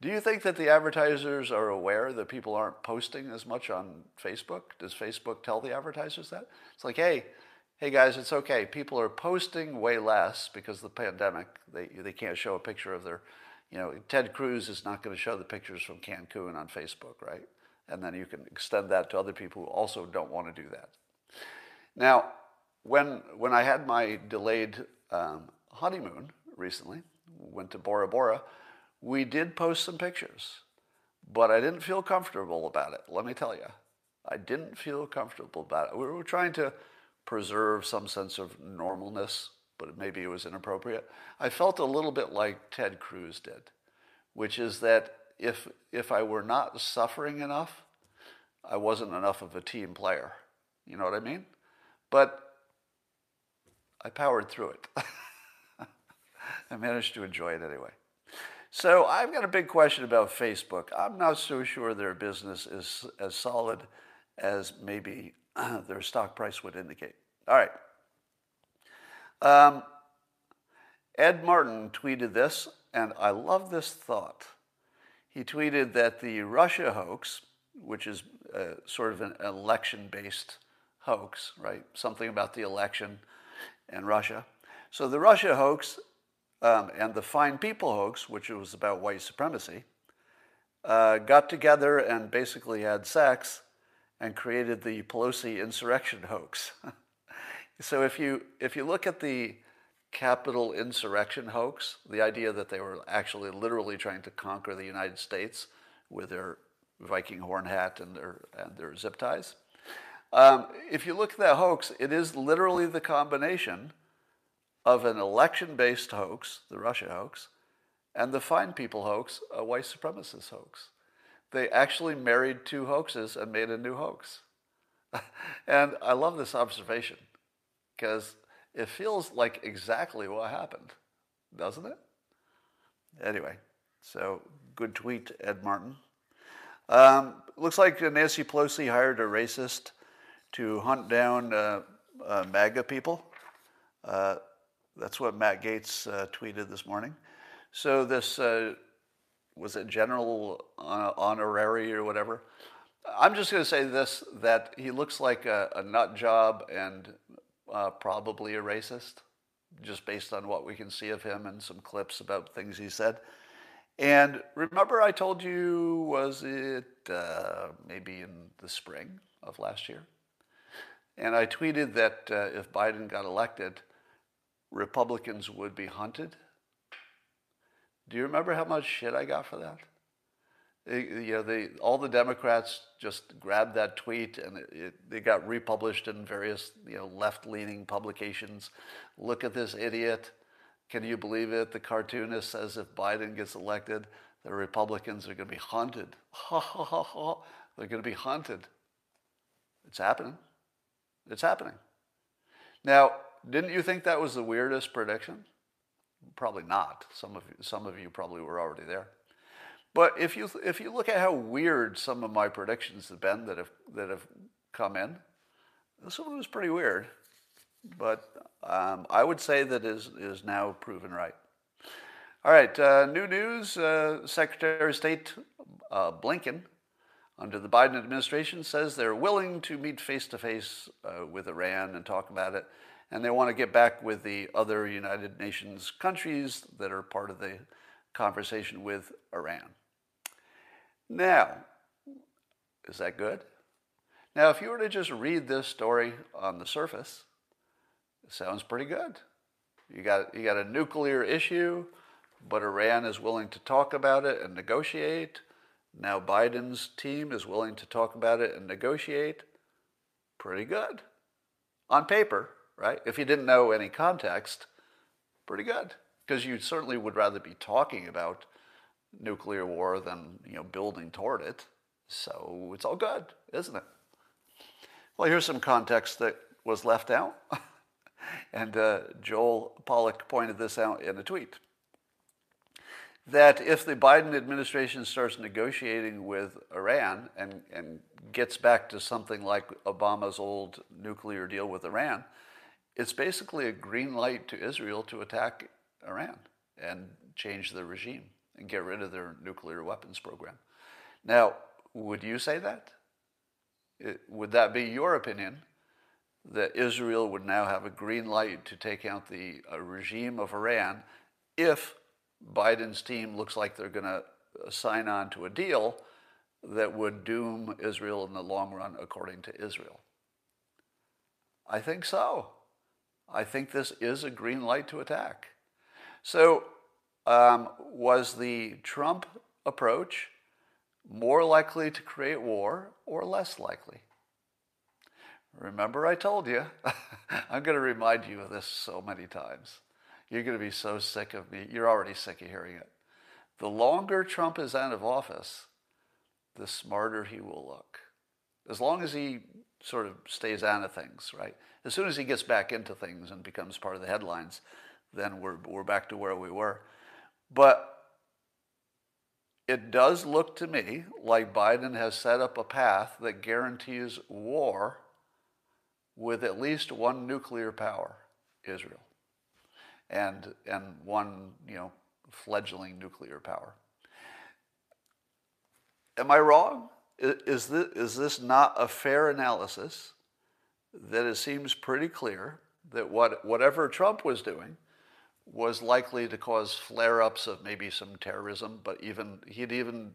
Do you think that the advertisers are aware that people aren't posting as much on Facebook? Does Facebook tell the advertisers that? It's like, hey, hey guys, it's okay. People are posting way less because of the pandemic. They, they can't show a picture of their, you know, Ted Cruz is not going to show the pictures from Cancun on Facebook, right? And then you can extend that to other people who also don't want to do that. Now, when, when I had my delayed um, honeymoon recently, went to Bora Bora, we did post some pictures, but I didn't feel comfortable about it. Let me tell you, I didn't feel comfortable about it. We were trying to preserve some sense of normalness, but maybe it was inappropriate. I felt a little bit like Ted Cruz did, which is that if, if I were not suffering enough, I wasn't enough of a team player. You know what I mean? But I powered through it. I managed to enjoy it anyway. So I've got a big question about Facebook. I'm not so sure their business is as solid as maybe their stock price would indicate. All right. Um, Ed Martin tweeted this, and I love this thought. He tweeted that the Russia hoax, which is uh, sort of an election based hoax, right? Something about the election and Russia. So the Russia hoax um, and the Fine People hoax, which was about white supremacy, uh, got together and basically had sex and created the Pelosi insurrection hoax. so if you if you look at the Capitol insurrection hoax, the idea that they were actually literally trying to conquer the United States with their Viking horn hat and their and their zip ties. Um, if you look at that hoax, it is literally the combination of an election-based hoax, the Russia hoax, and the Fine People hoax, a white supremacist hoax they actually married two hoaxes and made a new hoax. and I love this observation because it feels like exactly what happened, doesn't it? Anyway, so good tweet, Ed Martin. Um, looks like Nancy Pelosi hired a racist to hunt down uh, uh, MAGA people. Uh, that's what Matt Gaetz uh, tweeted this morning. So this uh, was it general uh, honorary or whatever. I'm just going to say this that he looks like a, a nut job and uh, probably a racist, just based on what we can see of him and some clips about things he said. And remember, I told you, was it uh, maybe in the spring of last year? And I tweeted that uh, if Biden got elected, Republicans would be hunted do you remember how much shit I got for that? you know, they, all the Democrats just grabbed that tweet and it, it, it got republished in various you know, left leaning publications. Look at this idiot. Can you believe it? The cartoonist says if Biden gets elected, the Republicans are going to be hunted. Ha ha ha ha. They're going to be hunted. It's happening. It's happening. Now, didn't you think that was the weirdest prediction? Probably not. Some of some of you probably were already there. But if you if you look at how weird some of my predictions have been that have that have come in, this one was pretty weird. But um, I would say that is is now proven right. All right, uh, new news: uh, Secretary of State uh, Blinken, under the Biden administration, says they're willing to meet face to face with Iran and talk about it, and they want to get back with the other United Nations countries that are part of the conversation with Iran. Now, is that good? Now, if you were to just read this story on the surface, it sounds pretty good. You got, you got a nuclear issue, but Iran is willing to talk about it and negotiate. Now Biden's team is willing to talk about it and negotiate. Pretty good. On paper, right? If you didn't know any context, pretty good. Because you certainly would rather be talking about nuclear war than you know building toward it. So it's all good, isn't it? Well, here's some context that was left out, and uh, Joel Pollak pointed this out in a tweet. That if the Biden administration starts negotiating with Iran and, and gets back to something like Obama's old nuclear deal with Iran, it's basically a green light to Israel to attack Iran and change the regime and get rid of their nuclear weapons program. Now, would you say that? It, would that be your opinion that Israel would now have a green light to take out the uh, regime of Iran if Biden's team looks like they're going to uh, sign on to a deal that would doom Israel in the long run, according to Israel? I think so. I think this is a green light to attack. So um, was the Trump approach more likely to create war or less likely? Remember, I told you. I'm going to remind you of this so many times. You're going to be so sick of me. You're already sick of hearing it. The longer Trump is out of office, the smarter he will look. As long as he sort of stays out of things, right? As soon as he gets back into things and becomes part of the headlines, then we're, we're back to where we were. But it does look to me like Biden has set up a path that guarantees war with at least one nuclear power, Israel, and, and one you know, fledgling nuclear power. Am I wrong? Is this, is this not a fair analysis that it seems pretty clear that what, whatever Trump was doing was likely to cause flare-ups of maybe some terrorism, but even he'd even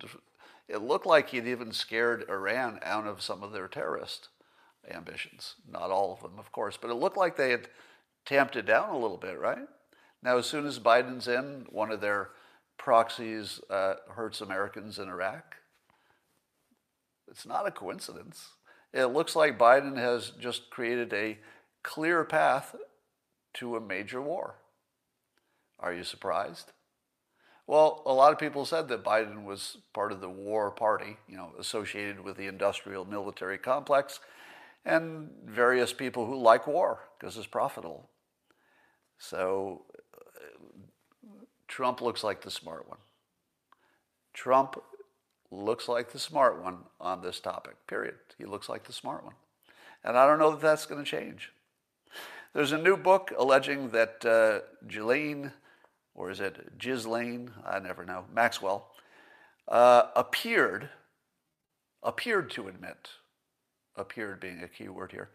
it looked like he'd even scared Iran out of some of their terrorist ambitions. Not all of them, of course, but it looked like they had tamped it down a little bit, right? Now, as soon as Biden's in, one of their proxies uh, hurts Americans in Iraq. It's not a coincidence. It looks like Biden has just created a clear path to a major war. Are you surprised? Well, a lot of people said that Biden was part of the war party, you know, associated with the industrial military complex, and various people who like war because it's profitable. So uh, Trump looks like the smart one. Trump looks like the smart one on this topic, period. He looks like the smart one. And I don't know that that's going to change. There's a new book alleging that uh, or is it Ghislaine? I never know. Maxwell uh, appeared appeared to admit, appeared being a key word here,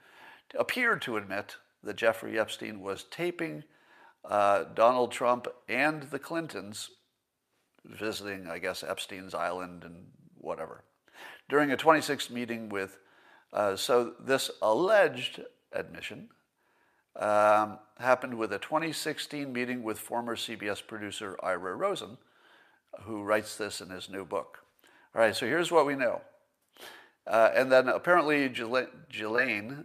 appeared to admit that Jeffrey Epstein was taping uh, Donald Trump and the Clintons visiting, I guess, Epstein's Island and whatever. During a 26 meeting with, uh, so this alleged admission um, happened with a 2016 meeting with former CBS producer Ira Rosen, who writes this in his new book. All right, so here's what we know. Uh, and then apparently Ghislaine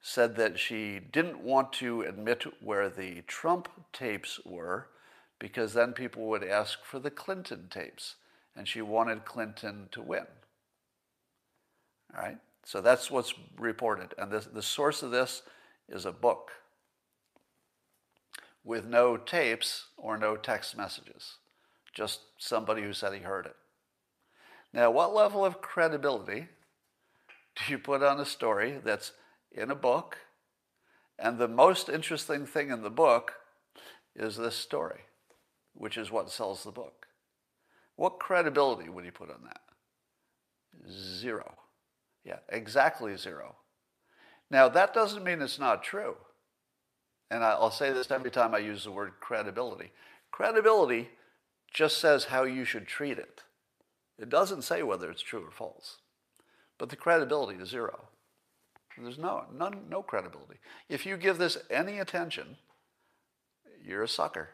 said that she didn't want to admit where the Trump tapes were because then people would ask for the Clinton tapes. And she wanted Clinton to win. All right? So that's what's reported. And this, the source of this is a book with no tapes or no text messages, just somebody who said he heard it. Now, what level of credibility do you put on a story that's in a book? And the most interesting thing in the book is this story, which is what sells the book. What credibility would he put on that? Zero. Yeah, exactly zero. Now, that doesn't mean it's not true. And I'll say this every time I use the word credibility. Credibility just says how you should treat it. It doesn't say whether it's true or false. But the credibility is zero. There's no, none, no credibility. If you give this any attention, you're a sucker.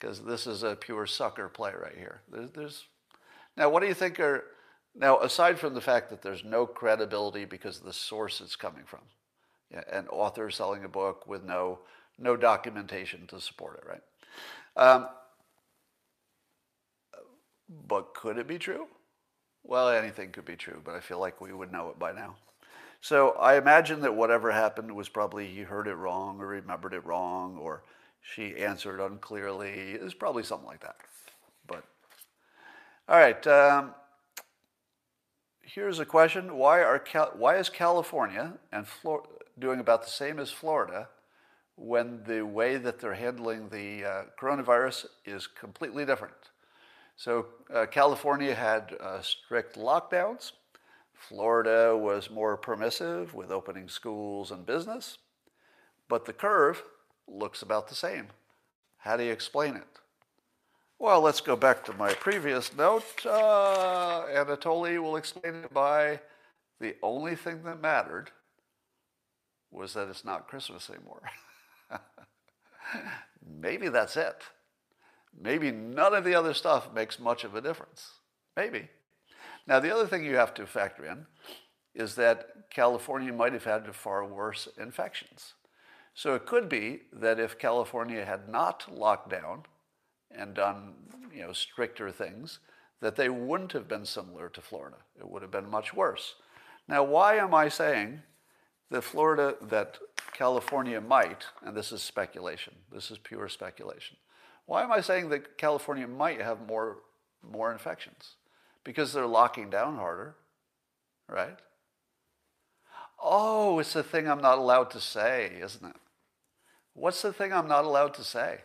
Because this is a pure sucker play right here. There's, there's, now, what do you think are, now, aside from the fact that there's no credibility because of the source it's coming from, yeah, an author selling a book with no, no documentation to support it, right? Um, but could it be true? Well, anything could be true, but I feel like we would know it by now. So I imagine that whatever happened was probably he heard it wrong or remembered it wrong or she answered unclearly. It was probably something like that. But all right, um, here's a question: Why are Cal- why is California and Flor- doing about the same as Florida when the way that they're handling the uh, coronavirus is completely different? So uh, California had uh, strict lockdowns. Florida was more permissive with opening schools and business. But the curve looks about the same. How do you explain it? Well, let's go back to my previous note. Uh, Anatoly will explain it by the only thing that mattered was that it's not Christmas anymore. Maybe that's it. Maybe none of the other stuff makes much of a difference. Maybe. Now, the other thing you have to factor in is that California might have had far worse infections. So it could be that if California had not locked down and done you know, stricter things, that they wouldn't have been similar to Florida. It would have been much worse. Now, why am I saying that Florida, that California might, and this is speculation, this is pure speculation, why am I saying that California might have more, more infections? Because they're locking down harder, right? Oh, it's the thing I'm not allowed to say, isn't it? What's the thing I'm not allowed to say?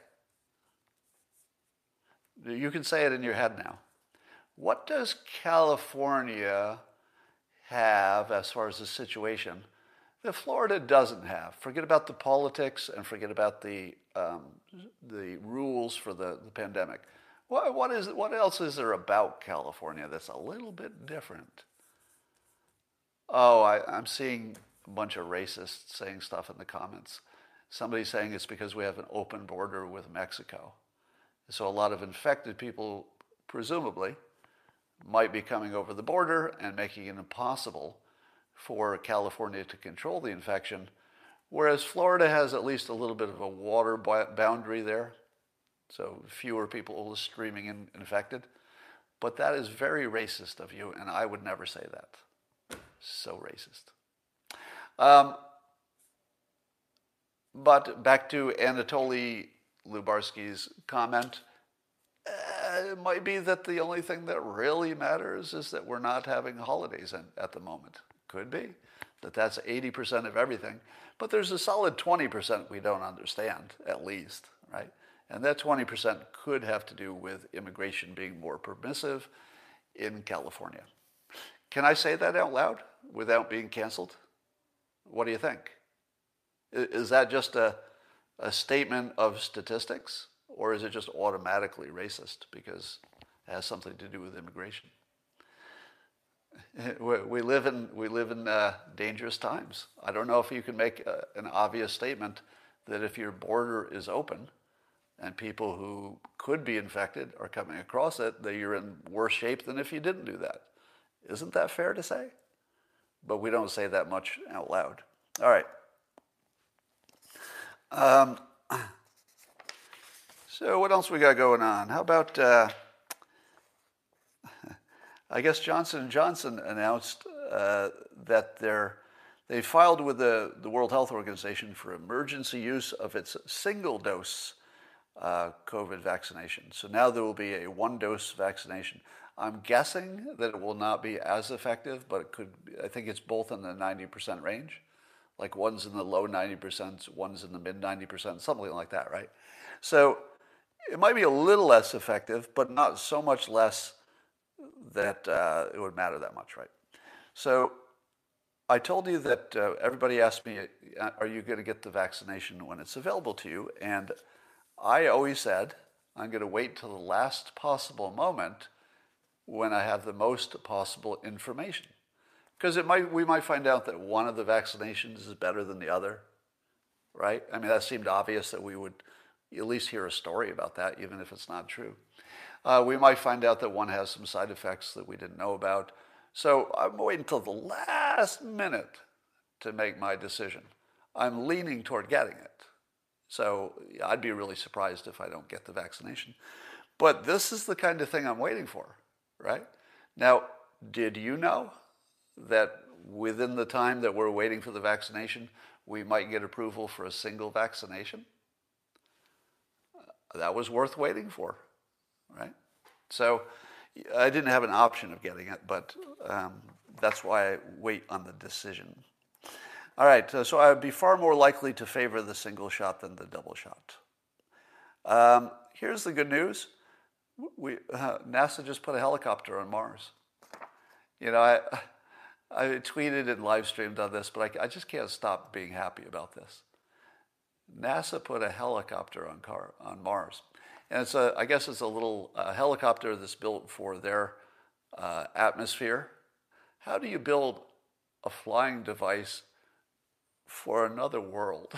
You can say it in your head now. What does California have as far as the situation that Florida doesn't have? Forget about the politics and forget about the um, the rules for the, the pandemic. What, what, is, what else is there about California that's a little bit different? Oh, I, I'm seeing a bunch of racists saying stuff in the comments. Somebody's saying it's because we have an open border with Mexico. So a lot of infected people, presumably, might be coming over the border and making it impossible for California to control the infection Whereas Florida has at least a little bit of a water boundary there, so fewer people streaming in infected. But that is very racist of you, and I would never say that. So racist. Um, but back to Anatoly Lubarsky's comment. Uh, it might be that the only thing that really matters is that we're not having holidays in, at the moment. Could be that that's 80% of everything. But there's a solid 20% we don't understand, at least, right? And that 20% could have to do with immigration being more permissive in California. Can I say that out loud without being canceled? What do you think? Is that just a, a statement of statistics, or is it just automatically racist because it has something to do with immigration? we live in we live in uh, dangerous times. I don't know if you can make a, an obvious statement that if your border is open, and people who could be infected are coming across it, that you're in worse shape than if you didn't do that. Isn't that fair to say? But we don't say that much out loud. All right. Um, so what else we got going on? How about? Uh, I guess Johnson & Johnson announced uh, that they're, they filed with the, the World Health Organization for emergency use of its single dose uh, COVID vaccination. So now there will be a one dose vaccination. I'm guessing that it will not be as effective, but it could, I think it's both in the 90% range. Like one's in the low 90%, one's in the mid 90%, something like that, right? So it might be a little less effective, but not so much less that uh, it would matter that much, right? So I told you that uh, everybody asked me, uh, are you going to get the vaccination when it's available to you? And I always said, I'm going to wait till the last possible moment when I have the most possible information. Because it might, we might find out that one of the vaccinations is better than the other, right? I mean, that seemed obvious that we would at least hear a story about that, even if it's not true. Uh, we might find out that one has some side effects that we didn't know about. So I'm waiting until the last minute to make my decision. I'm leaning toward getting it. So I'd be really surprised if I don't get the vaccination. But this is the kind of thing I'm waiting for, right? Now, did you know that within the time that we're waiting for the vaccination, we might get approval for a single vaccination? That was worth waiting for, right? So I didn't have an option of getting it, but um, that's why I wait on the decision. All right, uh, so I would be far more likely to favor the single shot than the double shot. Um, here's the good news. We, uh, NASA just put a helicopter on Mars. You know, I, I tweeted and live streamed on this, but I, I just can't stop being happy about this. NASA put a helicopter on, car, on Mars. And it's a, I guess it's a little uh, helicopter that's built for their uh, atmosphere. How do you build a flying device for another world?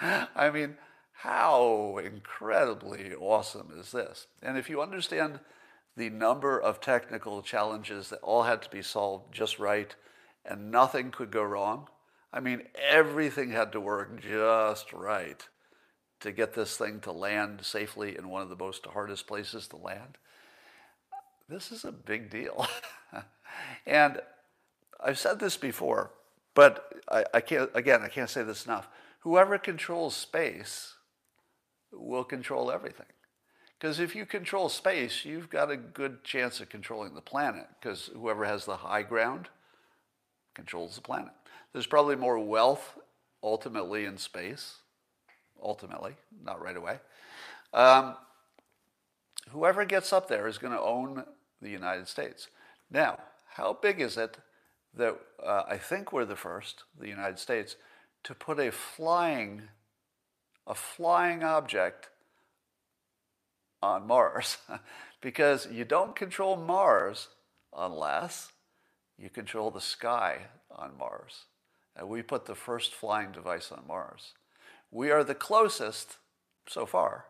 I mean, how incredibly awesome is this? And if you understand the number of technical challenges that all had to be solved just right and nothing could go wrong, I mean, everything had to work just right to get this thing to land safely in one of the most hardest places to land. This is a big deal. and I've said this before, but I, I, can't, again, I can't say this enough. Whoever controls space will control everything. Because if you control space, you've got a good chance of controlling the planet, because whoever has the high ground controls the planet. There's probably more wealth ultimately in space ultimately, not right away. Um, whoever gets up there is going to own the United States. Now, how big is it that uh, I think we're the first, the United States, to put a flying, a flying object on Mars? because you don't control Mars unless you control the sky on Mars. And we put the first flying device on Mars we are the closest, so far,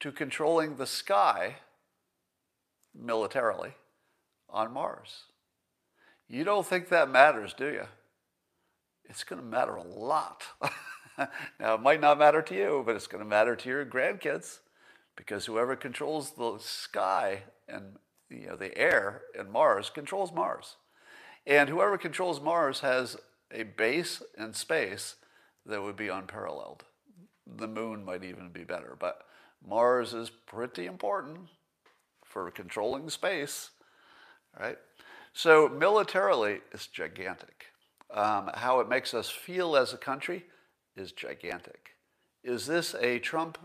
to controlling the sky militarily on Mars. You don't think that matters, do you? It's going to matter a lot. now, it might not matter to you, but it's going to matter to your grandkids because whoever controls the sky and you know, the air in Mars controls Mars. And whoever controls Mars has a base in space that would be unparalleled. The moon might even be better, but Mars is pretty important for controlling space, right? So militarily, it's gigantic. Um, how it makes us feel as a country is gigantic. Is this a Trump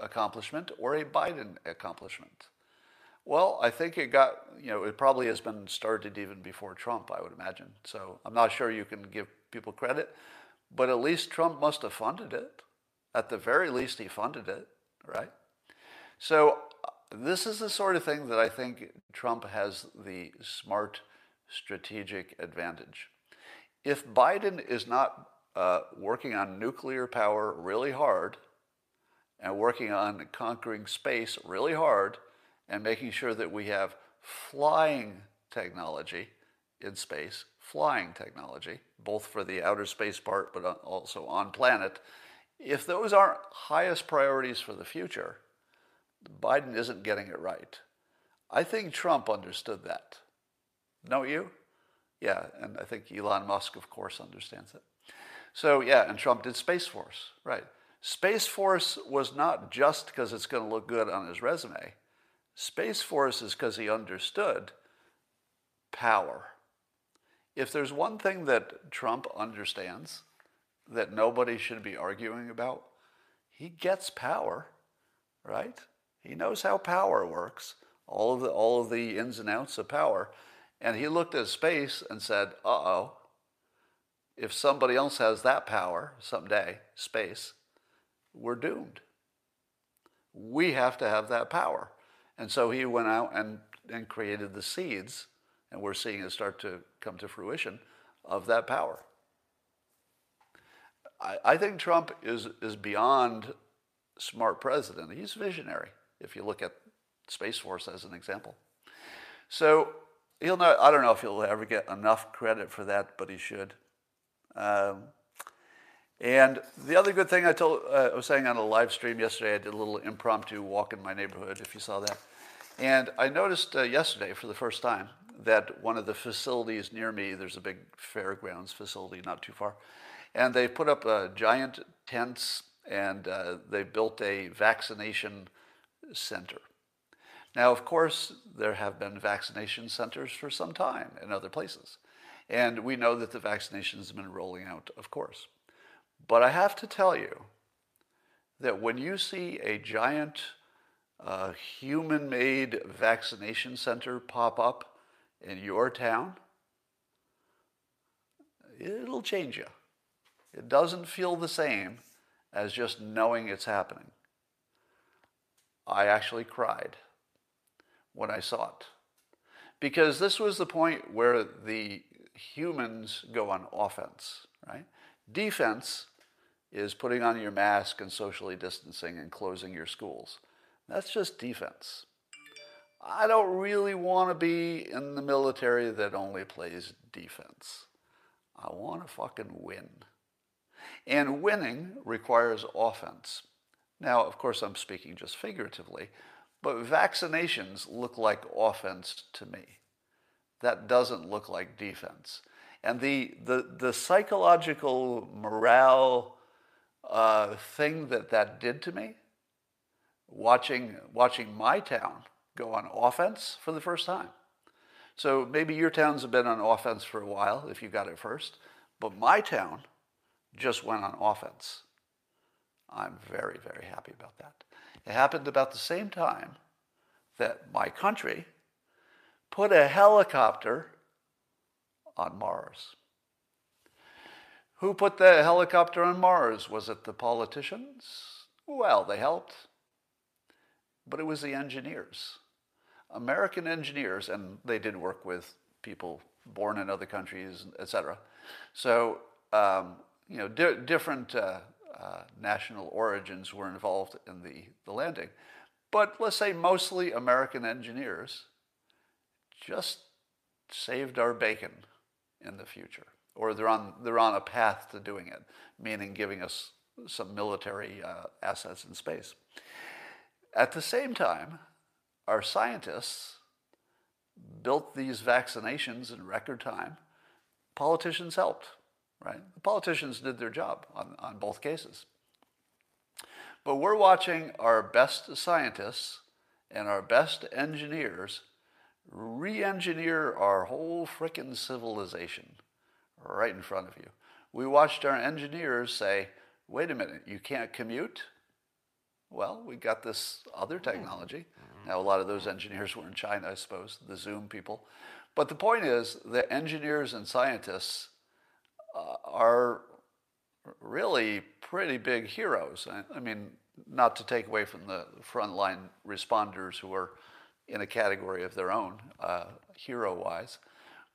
accomplishment or a Biden accomplishment? Well, I think it got, you know, it probably has been started even before Trump, I would imagine. So I'm not sure you can give people credit. But at least Trump must have funded it. At the very least, he funded it, right? So uh, this is the sort of thing that I think Trump has the smart strategic advantage. If Biden is not uh, working on nuclear power really hard and working on conquering space really hard and making sure that we have flying technology in space, flying technology, both for the outer space part but also on planet. If those aren't highest priorities for the future, Biden isn't getting it right. I think Trump understood that. Don't you? Yeah, and I think Elon Musk, of course, understands it. So, yeah, and Trump did Space Force, right. Space Force was not just because it's going to look good on his resume. Space Force is because he understood power. If there's one thing that Trump understands that nobody should be arguing about, he gets power, right? He knows how power works, all of the, all of the ins and outs of power. And he looked at space and said, uh oh, if somebody else has that power someday, space, we're doomed. We have to have that power. And so he went out and, and created the seeds, and we're seeing it start to come to fruition of that power. I, I think Trump is, is beyond smart president. He's visionary, if you look at Space Force as an example. So he'll not, I don't know if he'll ever get enough credit for that, but he should. Um, and the other good thing I told, uh, I was saying on a live stream yesterday, I did a little impromptu walk in my neighborhood, if you saw that. And I noticed uh, yesterday for the first time that one of the facilities near me, there's a big fairgrounds facility not too far, and they put up uh, giant tents and uh, they built a vaccination center. Now, of course, there have been vaccination centers for some time in other places. And we know that the vaccinations have been rolling out, of course. But I have to tell you that when you see a giant uh, human made vaccination center pop up in your town, it'll change you. It doesn't feel the same as just knowing it's happening. I actually cried when I saw it. Because this was the point where the humans go on offense, right? Defense is putting on your mask and socially distancing and closing your schools. That's just defense. I don't really want to be in the military that only plays defense. I want to fucking win. And winning requires offense. Now, of course, I'm speaking just figuratively, but vaccinations look like offense to me. That doesn't look like defense. And the, the, the psychological morale uh, thing that that did to me, watching, watching my town go on offense for the first time. So maybe your towns have been on offense for a while if you got it first, but my town just went on offense. I'm very, very happy about that. It happened about the same time that my country put a helicopter on Mars. Who put the helicopter on Mars? Was it the politicians? Well, they helped. But it was the engineers. American engineers, and they did work with people born in other countries, etc. So, um, you know, di- different uh, uh, national origins were involved in the, the landing. But let's say mostly American engineers just saved our bacon in the future. Or they're on, they're on a path to doing it, meaning giving us some military uh, assets in space. At the same time, our scientists built these vaccinations in record time. Politicians helped right? The politicians did their job on, on both cases. But we're watching our best scientists and our best engineers re engineer our whole frickin' civilization right in front of you. We watched our engineers say, wait a minute, you can't commute? Well, we got this other technology. Now, a lot of those engineers were in China, I suppose, the Zoom people. But the point is that engineers and scientists uh, are really pretty big heroes. I, I, mean, not to take away from the frontline responders who are in a category of their own, uh, hero wise,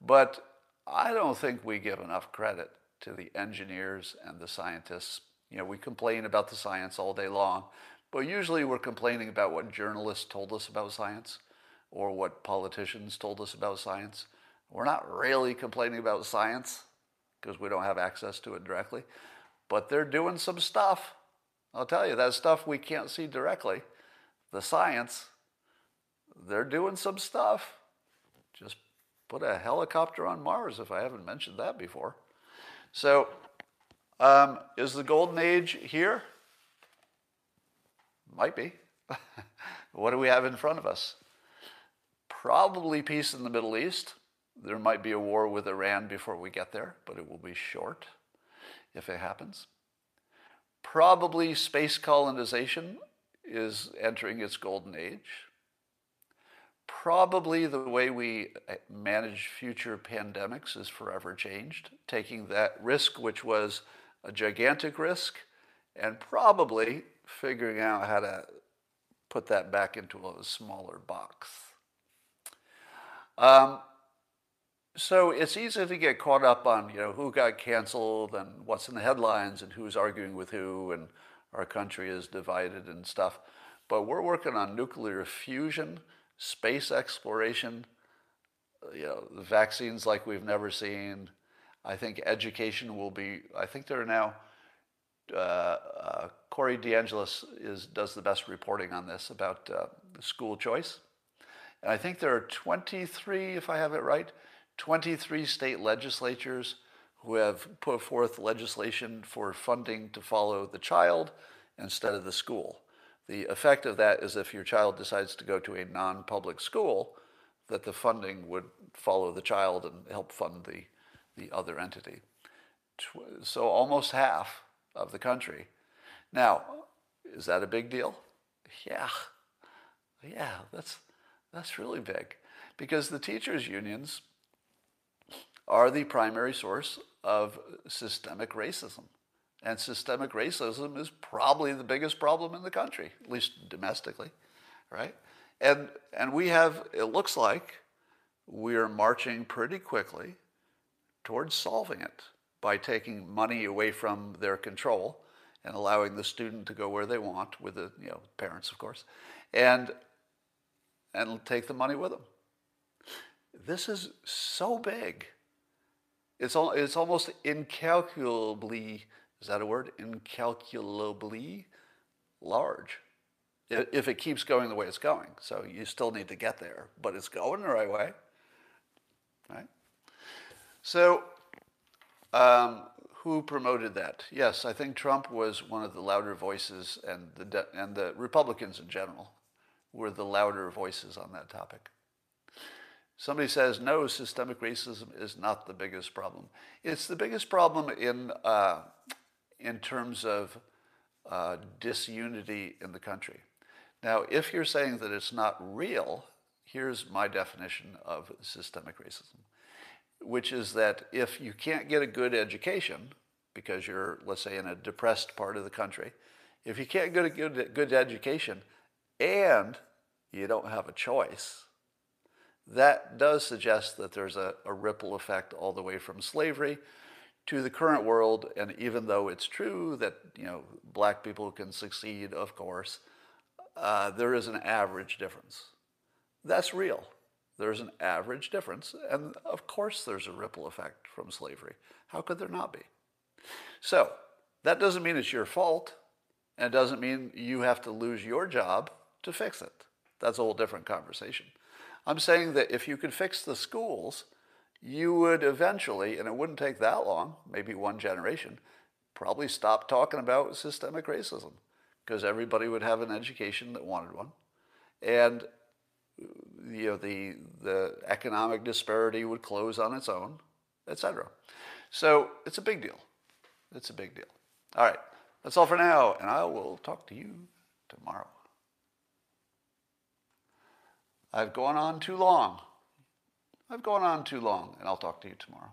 but I don't think we give enough credit to the engineers and the scientists. You know, we complain about the science all day long, But usually we're complaining about what journalists told us about science or what politicians told us about science. We're not really complaining about science because we don't have access to it directly, but they're doing some stuff. I'll tell you, that stuff we can't see directly. The science, they're doing some stuff. Just put a helicopter on Mars if I haven't mentioned that before. So, um, is the golden age here? Might be. what do we have in front of us? Probably peace in the Middle East. There might be a war with Iran before we get there, but it will be short if it happens. Probably space colonization is entering its golden age. Probably the way we uh, manage future pandemics is forever changed, taking that risk, which was a gigantic risk, and probably figuring out how to put that back into a smaller box. Um, so it's easy to get caught up on, you know, who got canceled and what's in the headlines and who's arguing with who and our country is divided and stuff. But we're working on nuclear fusion, space exploration, you know, vaccines like we've never seen. I think education will be, I think there are now, uh, uh, Corey DeAngelis is, does the best reporting on this about uh, school choice. And I think there are 23, if I have it right, 23 state legislatures who have put forth legislation for funding to follow the child instead of the school. The effect of that is if your child decides to go to a non public school, that the funding would follow the child and help fund the, the other entity. So almost half of the country. Now, is that a big deal? Yeah. Yeah, that's, that's really big. Because the teachers' unions are the primary source of systemic racism. And systemic racism is probably the biggest problem in the country, at least domestically, right? And, and we have, it looks like we are marching pretty quickly towards solving it by taking money away from their control and allowing the student to go where they want with the you know, parents, of course, and, and take the money with them. This is so big it's, all, it's almost incalculably, is that a word? Incalculably large if it keeps going the way it's going. So you still need to get there, but it's going the right way. Right? So, um, who promoted that? Yes, I think Trump was one of the louder voices, and the, and the Republicans in general were the louder voices on that topic. Somebody says, no, systemic racism is not the biggest problem. It's the biggest problem in, uh, in terms of uh, disunity in the country. Now, if you're saying that it's not real, here's my definition of systemic racism, which is that if you can't get a good education, because you're, let's say, in a depressed part of the country, if you can't get a good, good education and you don't have a choice, that does suggest that there's a, a, ripple effect all the way from slavery to the current world. And even though it's true that you know black people can succeed, of course, uh, there is an average difference. That's real. There's an average difference, and of course there's a ripple effect from slavery. How could there not be? So that doesn't mean it's your fault, and it doesn't mean you have to lose your job to fix it. That's a whole different conversation. I'm saying that if you could fix the schools, you would eventually, and it wouldn't take that long, maybe one generation, probably stop talking about systemic racism because everybody would have an education that wanted one. And you know, the, the economic disparity would close on its own, etc. So it's a big deal. It's a big deal. All right, that's all for now, and I will talk to you tomorrow. I've gone on too long. I've gone on too long, and I'll talk to you tomorrow.